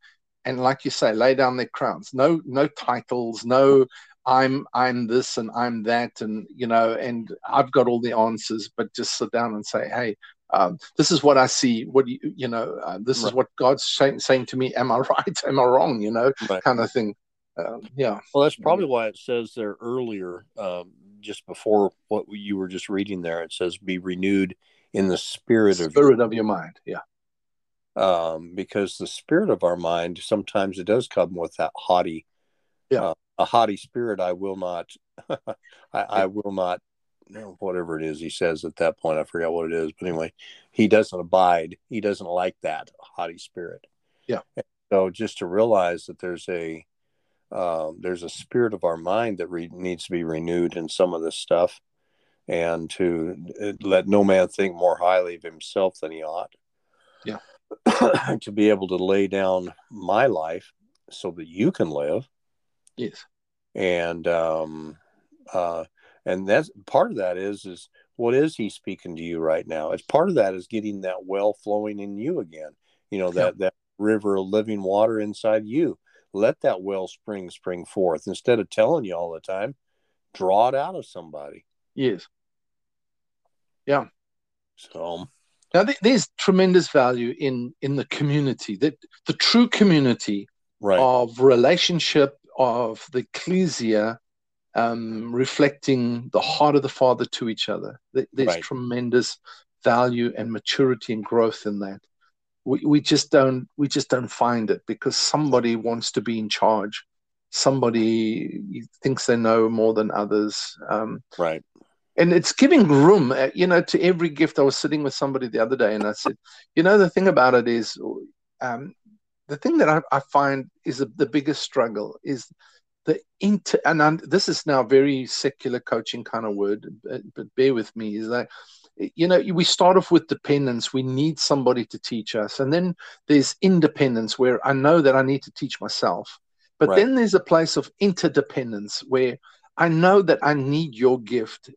[SPEAKER 2] and like you say lay down their crowns no no titles no I'm I'm this and I'm that and you know and I've got all the answers but just sit down and say hey um, this is what I see. What you, you know, uh, this right. is what God's saying, saying to me. Am I right? Am I wrong? You know, right. kind of thing. Um, yeah.
[SPEAKER 1] Well, that's probably why it says there earlier, um, just before what you were just reading there. It says, "Be renewed in the spirit,
[SPEAKER 2] spirit of spirit of your mind." Yeah.
[SPEAKER 1] Um, because the spirit of our mind sometimes it does come with that haughty,
[SPEAKER 2] yeah, uh,
[SPEAKER 1] a haughty spirit. I will not, I, I will not whatever it is he says at that point. I forget what it is, but anyway, he doesn't abide. He doesn't like that haughty spirit.
[SPEAKER 2] Yeah.
[SPEAKER 1] And so just to realize that there's a um, there's a spirit of our mind that re- needs to be renewed in some of this stuff, and to uh, let no man think more highly of himself than he ought.
[SPEAKER 2] Yeah.
[SPEAKER 1] to be able to lay down my life so that you can live.
[SPEAKER 2] Yes.
[SPEAKER 1] And um, uh, and that's part of that is is what is he speaking to you right now it's part of that is getting that well flowing in you again you know that yeah. that river of living water inside you let that well spring spring forth instead of telling you all the time draw it out of somebody
[SPEAKER 2] yes yeah
[SPEAKER 1] so
[SPEAKER 2] now there's tremendous value in in the community that the true community
[SPEAKER 1] right.
[SPEAKER 2] of relationship of the ecclesia um, reflecting the heart of the Father to each other. There's right. tremendous value and maturity and growth in that. We, we just don't we just don't find it because somebody wants to be in charge. Somebody thinks they know more than others. Um,
[SPEAKER 1] right.
[SPEAKER 2] And it's giving room, uh, you know, to every gift. I was sitting with somebody the other day, and I said, you know, the thing about it is, um, the thing that I, I find is the, the biggest struggle is the inter and I'm, this is now very secular coaching kind of word but, but bear with me is that you know we start off with dependence. We need somebody to teach us. And then there's independence where i know that i need to teach myself. But right. then there's a place of interdependence where i know that i need your gift.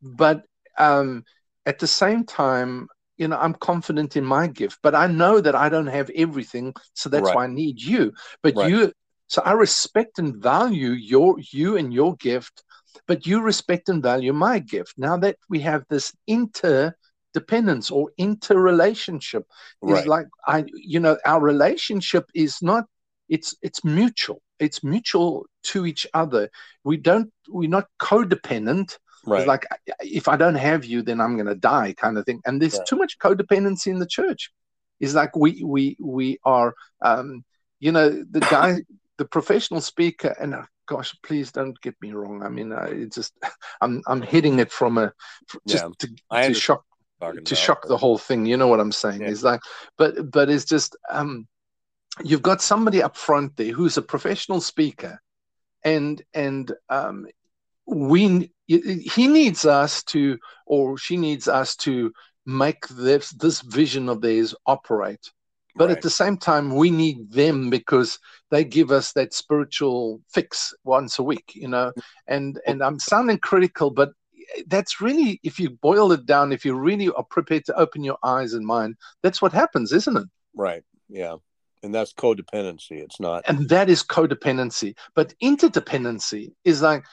[SPEAKER 2] But um, at the same time you know i'm confident in my gift but i know that i don't have everything so that's right. why i need you but right. you so I respect and value your you and your gift, but you respect and value my gift. Now that we have this interdependence or interrelationship, right. is like I you know, our relationship is not it's it's mutual. It's mutual to each other. We don't we're not codependent.
[SPEAKER 1] Right.
[SPEAKER 2] It's like if I don't have you, then I'm gonna die, kind of thing. And there's too much codependency in the church. It's like we we we are um, you know the guy the professional speaker, and uh, gosh, please don't get me wrong. I mean, uh, it just I'm I'm hitting it from a just yeah, to, to shock to shock the whole thing. You know what I'm saying? Yeah. Is like, but but it's just um, you've got somebody up front there who's a professional speaker, and and um, we he needs us to or she needs us to make this this vision of theirs operate. But right. at the same time we need them because they give us that spiritual fix once a week you know? And and i'm sounding critical but that's really if you boil it down if you really are prepared to open your eyes and mind that's what happens isn't it?
[SPEAKER 1] Right. Yeah. And that's codependency. It's not
[SPEAKER 2] and that is codependency. But interdependency is like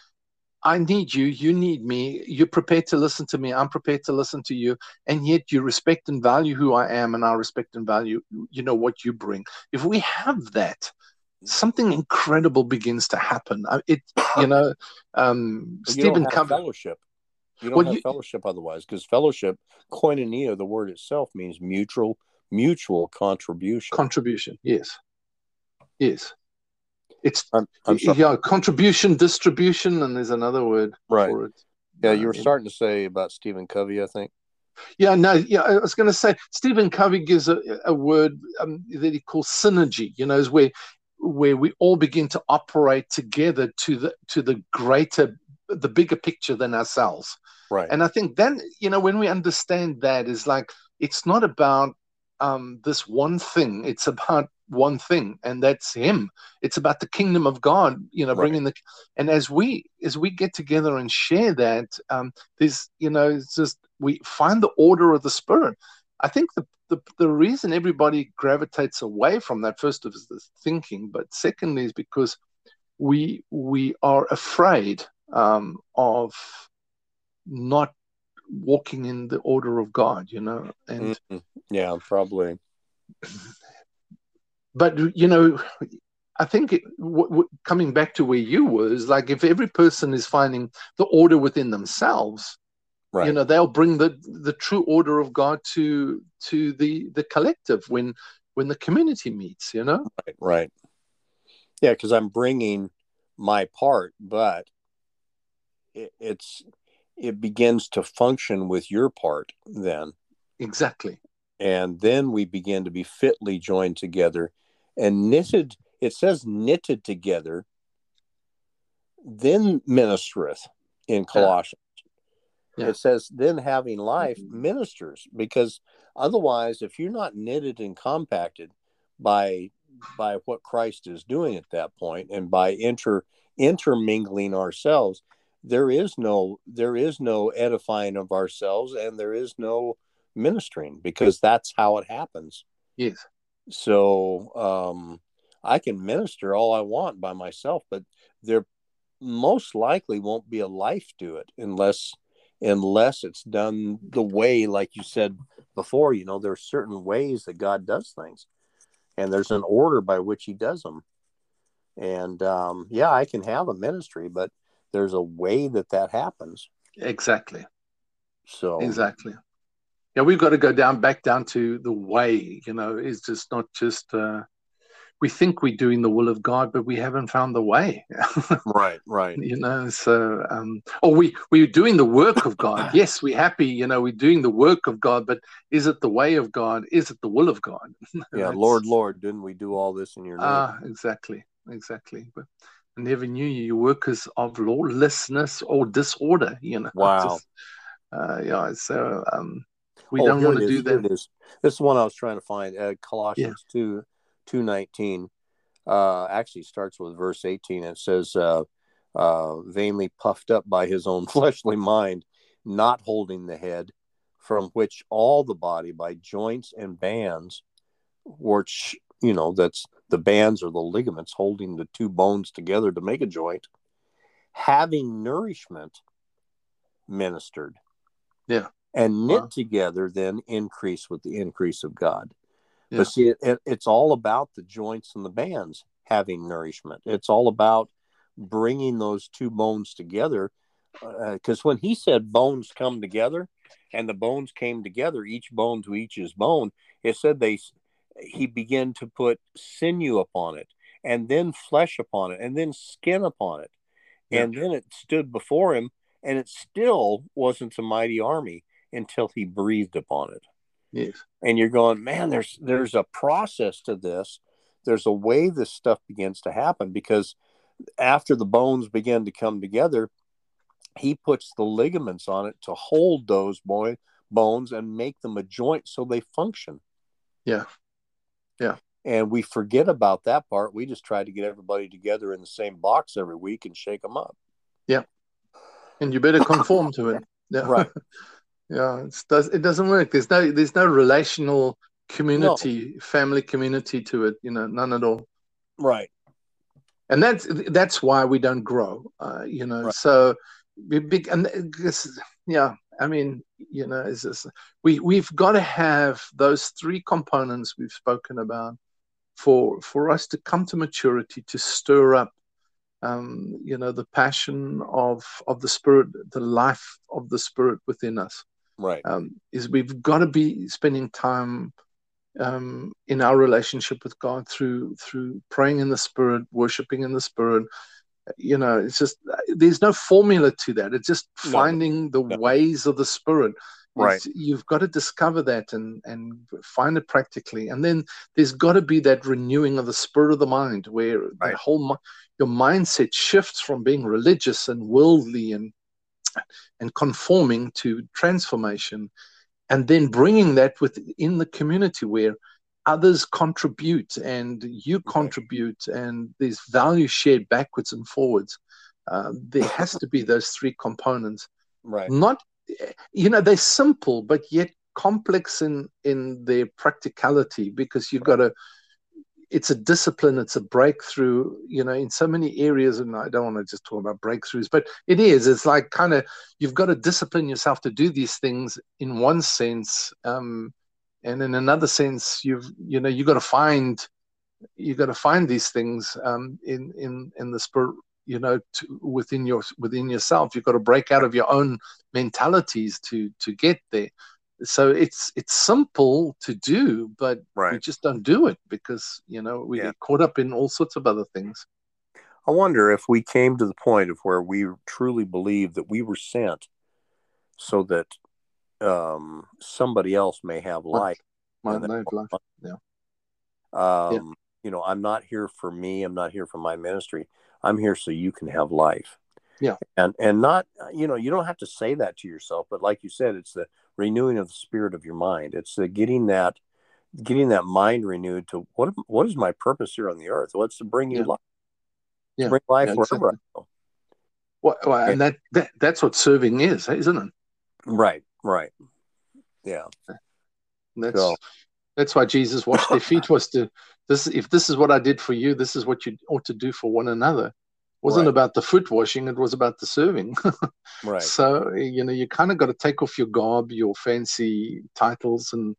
[SPEAKER 2] I need you, you need me, you're prepared to listen to me, I'm prepared to listen to you, and yet you respect and value who I am, and I respect and value, you know, what you bring. If we have that, something incredible begins to happen. It, you know, um,
[SPEAKER 1] you Stephen Covey. Fellowship. You don't well, have you, fellowship otherwise, because fellowship, koinonia, the word itself means mutual, mutual contribution.
[SPEAKER 2] Contribution, yes, yes. It's I'm, I'm yeah, contribution, distribution, and there's another word
[SPEAKER 1] right. for it. Yeah, you were uh, starting to say about Stephen Covey, I think.
[SPEAKER 2] Yeah, no, yeah, I was going to say Stephen Covey gives a, a word um, that he calls synergy. You know, is where where we all begin to operate together to the to the greater, the bigger picture than ourselves.
[SPEAKER 1] Right.
[SPEAKER 2] And I think then you know when we understand that is like it's not about um, this one thing. It's about one thing and that's him it's about the kingdom of god you know right. bringing the and as we as we get together and share that um there's you know it's just we find the order of the spirit i think the the, the reason everybody gravitates away from that first of is the thinking but secondly is because we we are afraid um, of not walking in the order of God, you know. And
[SPEAKER 1] Mhm. yeah, probably.
[SPEAKER 2] but you know, I think it, w- w- coming back to where you were is like if every person is finding the order within themselves,
[SPEAKER 1] Right.
[SPEAKER 2] you know, they'll bring the the true order of God to to the the collective when when the community meets. You know,
[SPEAKER 1] Right, right. Yeah, because I'm bringing my part, but it, it's it begins to function with your part then,
[SPEAKER 2] exactly.
[SPEAKER 1] and then we begin to be fitly joined together and knitted. It says knitted together, then ministereth in Colossians.
[SPEAKER 2] Yeah.
[SPEAKER 1] It says then having life mm-hmm. ministers because otherwise, if you're not knitted and compacted by by what Christ is doing at that point and by inter intermingling ourselves, there is no there is no edifying of ourselves and there is no ministering because that's how it happens.
[SPEAKER 2] Yes.
[SPEAKER 1] So um, I can minister all I want by myself, but there most likely won't be a life to it unless unless it's done the way, like you said before. You know, there are certain ways that God does things, and there's an order by which He does them. And um, yeah, I can have a ministry, but there's a way that that happens.
[SPEAKER 2] Exactly.
[SPEAKER 1] So
[SPEAKER 2] Exactly. Yeah, we've got to go down back down to the way. You know, it's just not just. Uh, we think we're doing the will of God, but we haven't found the way.
[SPEAKER 1] right, right,
[SPEAKER 2] you know so um or we we're doing the work of god yes we're happy you know we're doing the work of god but is it the way of god is it the will of god
[SPEAKER 1] yeah. Lord, Lord, didn't we do all this in your name?
[SPEAKER 2] ah exactly exactly but i never knew you you workers of lawlessness or disorder you know
[SPEAKER 1] Wow.
[SPEAKER 2] Just, uh yeah so um we
[SPEAKER 1] Oh,
[SPEAKER 2] don't want to do that
[SPEAKER 1] This is one I was trying to find. Uh, Colossians two two nineteen. Uh, actually starts with verse eighteen. It says, uh, uh, "Vainly puffed up by his own fleshly mind, not holding the head, from which all the body by joints and bands, which you know that's the bands or the ligaments holding the two bones together to make a joint, having nourishment ministered."
[SPEAKER 2] Yeah.
[SPEAKER 1] And knit
[SPEAKER 2] Wow.
[SPEAKER 1] together then increase with the increase of God.
[SPEAKER 2] Yeah.
[SPEAKER 1] But see, it, it, it's all about the joints and the bands having nourishment. It's all about bringing those two bones together. Uh, because when he said bones come together, and the bones came together, each bone to each his bone, it said they he began to put sinew upon it, and then flesh upon it, and then skin upon it,
[SPEAKER 2] Yeah.
[SPEAKER 1] and then it stood before him, and it still wasn't a mighty army until he breathed upon it
[SPEAKER 2] yes
[SPEAKER 1] and you're going man there's there's a process to this there's a way this stuff begins to happen because after the bones begin to come together he puts the ligaments on it to hold those boy bones and make them a joint so they function
[SPEAKER 2] Yeah. Yeah.
[SPEAKER 1] and we forget about that part we just try to get everybody together in the same box every week and shake them up Yeah.
[SPEAKER 2] and you better conform to it yeah
[SPEAKER 1] Right.
[SPEAKER 2] yeah it does it doesn't work. There's no there's no relational community family community to it you know none at all.
[SPEAKER 1] Right.
[SPEAKER 2] And that's that's why we don't grow uh, you know
[SPEAKER 1] Right.
[SPEAKER 2] so big and this yeah i mean you know it's just, we we've got to have those three components we've spoken about for for us to come to maturity to stir up um, you know the passion of of the spirit the life of the spirit within us
[SPEAKER 1] right
[SPEAKER 2] um, is we've got to be spending time um, in our relationship with God through through praying in the Spirit, worshiping in the Spirit. You know, it's just there's no formula to that. It's just
[SPEAKER 1] No.
[SPEAKER 2] finding the
[SPEAKER 1] No.
[SPEAKER 2] ways of the Spirit.
[SPEAKER 1] Right.
[SPEAKER 2] It's- you've got to discover that and and find it practically, and then there's got to be that renewing of the spirit of the mind, where
[SPEAKER 1] Right.
[SPEAKER 2] the whole your mindset shifts from being religious and worldly and and conforming to transformation and then bringing that within the community where others contribute and you contribute and there's value shared backwards and forwards uh, there has to be those three components.
[SPEAKER 1] Right.
[SPEAKER 2] Not you know they're simple but yet complex in in their practicality because you've got to it's a discipline it's a breakthrough you know in so many areas and i don't want to just talk about breakthroughs but it is it's like kind of you've got to discipline yourself to do these things in one sense um, and in another sense you've you know you've got to find you've got to find these things um, in in in the spirit you know to, within your within yourself. You've got to break out of your own mentalities to to get there so it's it's simple to do but right. we just don't do it because you know we yeah. get caught up in all sorts of other things
[SPEAKER 1] i wonder if we came to the point of where we truly believe that we were sent so that um, somebody else may have life
[SPEAKER 2] my, my life yeah
[SPEAKER 1] um, yeah. you know i'm not here for me i'm not here for my ministry i'm here so you can have life
[SPEAKER 2] yeah
[SPEAKER 1] and and not you know you don't have to say that to yourself but like you said it's the renewing of the spirit of your mind. It's the getting that getting that mind renewed to what what is my purpose here on the earth? What's to bring you yeah. life? Yeah. bring life yeah, wherever exactly. I go.
[SPEAKER 2] Well, well and that, that that's what serving is, isn't it?
[SPEAKER 1] Right, right. Yeah.
[SPEAKER 2] That's so. that's why Jesus washed their feet was to this if this is what I did for you, this is what you ought to do for one another wasn't right. about the foot washing it was about the serving
[SPEAKER 1] right
[SPEAKER 2] so you know you kind of got to take off your garb your fancy titles and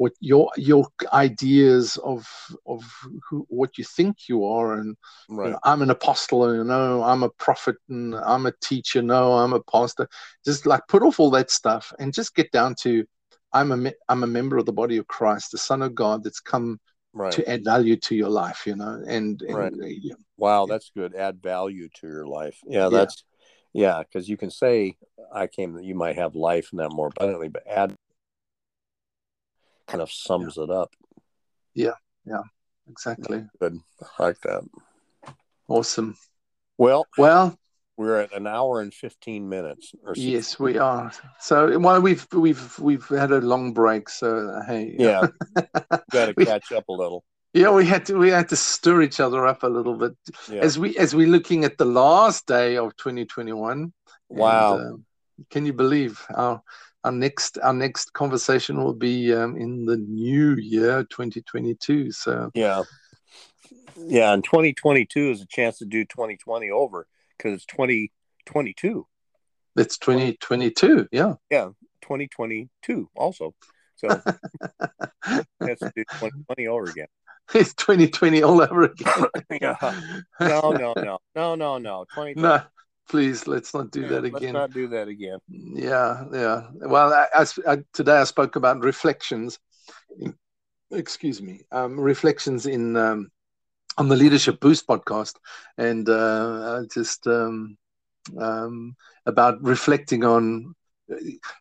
[SPEAKER 2] what your your ideas of of who, what you think you are and right. you know, i'm an apostle you know i'm a prophet and i'm a teacher no i'm a pastor just like put off all that stuff and just get down to i'm a i'm a member of the body of christ the son of god that's come right. to add value to your life you know and, and
[SPEAKER 1] right. Uh, yeah. wow that's good. Add value to your life. Yeah that's yeah because you can say i came that you might have life in that more abundantly but add kind of sums
[SPEAKER 2] yeah.
[SPEAKER 1] it up.
[SPEAKER 2] Yeah yeah exactly.
[SPEAKER 1] Good. I like that.
[SPEAKER 2] Awesome.
[SPEAKER 1] Well
[SPEAKER 2] well
[SPEAKER 1] we're at an hour and 15 minutes
[SPEAKER 2] or so. yes we are. So well we've we've we've had a long break so hey.
[SPEAKER 1] Yeah. Got to catch up a little.
[SPEAKER 2] Yeah we had to we had to stir each other up a little bit. Yeah. as we as we're looking at the last day of 2021
[SPEAKER 1] wow and, uh,
[SPEAKER 2] can you believe our our next our next conversation will be um, in the new year 2022 so.
[SPEAKER 1] Yeah. Yeah and 2022 is a chance to do 2020 over because it's 2022.
[SPEAKER 2] It's 2022. Yeah.
[SPEAKER 1] Yeah. 2022 also. So let's do 2020 over again.
[SPEAKER 2] It's 2020 all over again.
[SPEAKER 1] yeah. No, no, no, no, no, no. 2020.
[SPEAKER 2] No, please, let's not do yeah, that again. Let's
[SPEAKER 1] not do that again.
[SPEAKER 2] Yeah, yeah. Well, I, I, today I spoke about reflections. Excuse me. Um, reflections in um, on the Leadership Boost podcast, and uh, just um, um, about reflecting on.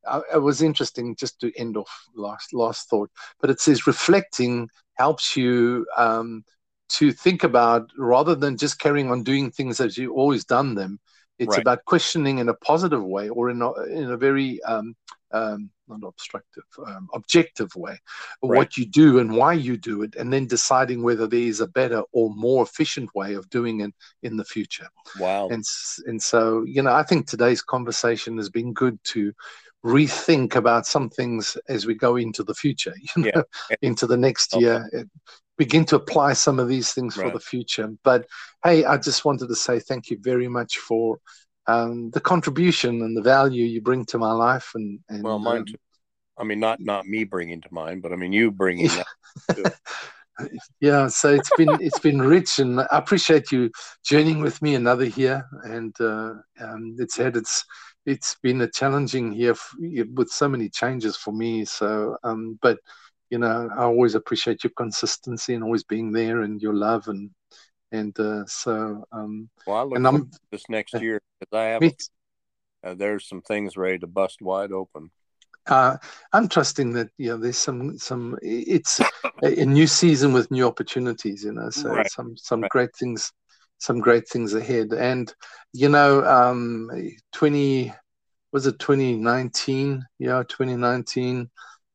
[SPEAKER 2] Uh, it was interesting just to end off last last thought, but it says reflecting helps you um, to think about rather than just carrying on doing things as you've always done them. It's right. about questioning in a positive way or in a, in a very um, um, not obstructive, um, objective way, right. what you do and why you do it, and then deciding whether there is a better or more efficient way of doing it in the future.
[SPEAKER 1] Wow.
[SPEAKER 2] And and so you know, I think today's conversation has been good to rethink about some things as we go into the future, you know, yeah. into the next okay. year. Begin to apply some of these things right. for the future. But hey, I just wanted to say thank you very much for um, the contribution and the value you bring to my life and, and
[SPEAKER 1] well mine um, too. i mean not not me bringing to mine but i mean you bringing
[SPEAKER 2] yeah so it's been it's been rich and i appreciate you journeying with me another year and uh, um, it's had it's it's been a challenging year with so many changes for me so um, but you know i always appreciate your consistency and always being there and your love and and uh, so um,
[SPEAKER 1] well, I look and I'm, this next year because I have uh, there's some things ready to bust wide open.
[SPEAKER 2] Uh, I'm trusting that you know there's some some it's a, a new season with new opportunities, you know, so right. some some right. great things some great things ahead, and you know, um, 20 was it 2019? Yeah, 2019,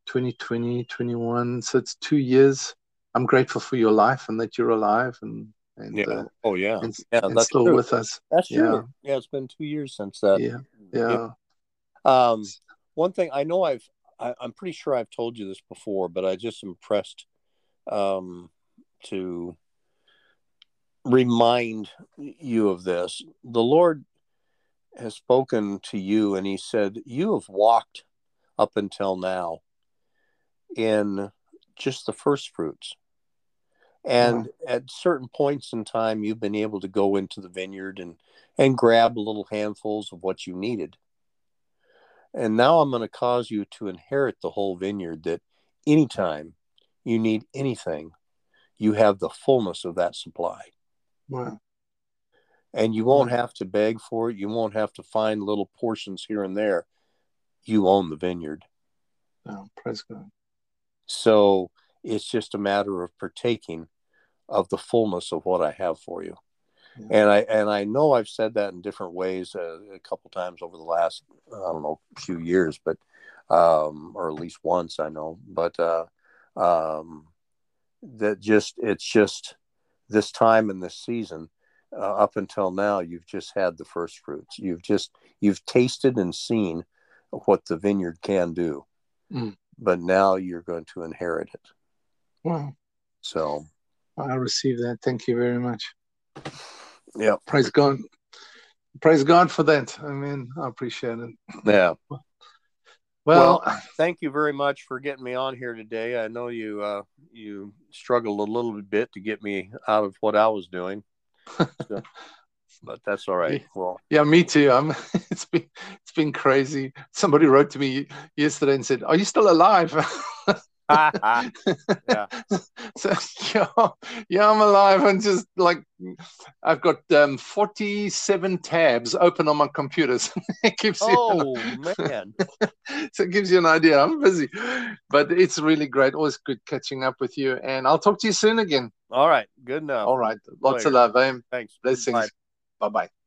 [SPEAKER 2] 2020, 21. So it's two years. I'm grateful for your life and that you're alive and and
[SPEAKER 1] yeah. Uh, oh yeah,
[SPEAKER 2] and,
[SPEAKER 1] yeah,
[SPEAKER 2] and that's still true. with us.
[SPEAKER 1] That's yeah. true. Yeah, it's been two years since that.
[SPEAKER 2] Yeah, yeah.
[SPEAKER 1] Um, one thing I know I've I, am pretty sure I've told you this before, but I just impressed um, to remind you of this. The Lord has spoken to you, and He said, You have walked up until now in just the first fruits. And at certain points in time, you've been able to go into the vineyard and, and grab little handfuls of what you needed. And now I'm going to cause you to inherit the whole vineyard that anytime you need anything, you have the fullness of that supply.
[SPEAKER 2] Wow.
[SPEAKER 1] And you won't have to beg for it. You won't have to find little portions here and there. You own the vineyard.
[SPEAKER 2] Oh, praise God.
[SPEAKER 1] So it's just a matter of partaking of the fullness of what I have for you. Yeah. And I and I know I've said that in different ways uh, a couple times over the last I don't know few years, but um, or at least once I know. But uh, um, that just it's just this time in this season uh, up until now you've just had the first fruits you've just you've tasted and seen what the vineyard can do
[SPEAKER 2] mm.
[SPEAKER 1] But now you're going to inherit it.
[SPEAKER 2] Wow.
[SPEAKER 1] So.
[SPEAKER 2] I receive that. Thank you very much.
[SPEAKER 1] Yeah
[SPEAKER 2] praise god. Praise god for that. I mean i appreciate it.
[SPEAKER 1] Yeah.
[SPEAKER 2] Well,
[SPEAKER 1] well, thank you very much for getting me on here today. I know you uh, you struggled a little bit to get me out of what I was doing, so, but that's all right. Well,
[SPEAKER 2] yeah, me too. I'm. It's been it's been crazy. Somebody wrote to me yesterday and said, "Are you still alive?"
[SPEAKER 1] yeah.
[SPEAKER 2] So yeah, yeah, I'm alive and just like I've got um, 47 tabs open on my computers.
[SPEAKER 1] it gives oh you, man!
[SPEAKER 2] so it gives you an idea. I'm busy, but it's really great. Always good catching up with you, and I'll talk to you soon again.
[SPEAKER 1] All right, good enough.
[SPEAKER 2] All right, lots Later. of love. Eh?
[SPEAKER 1] Thanks.
[SPEAKER 2] Blessings. Bye bye.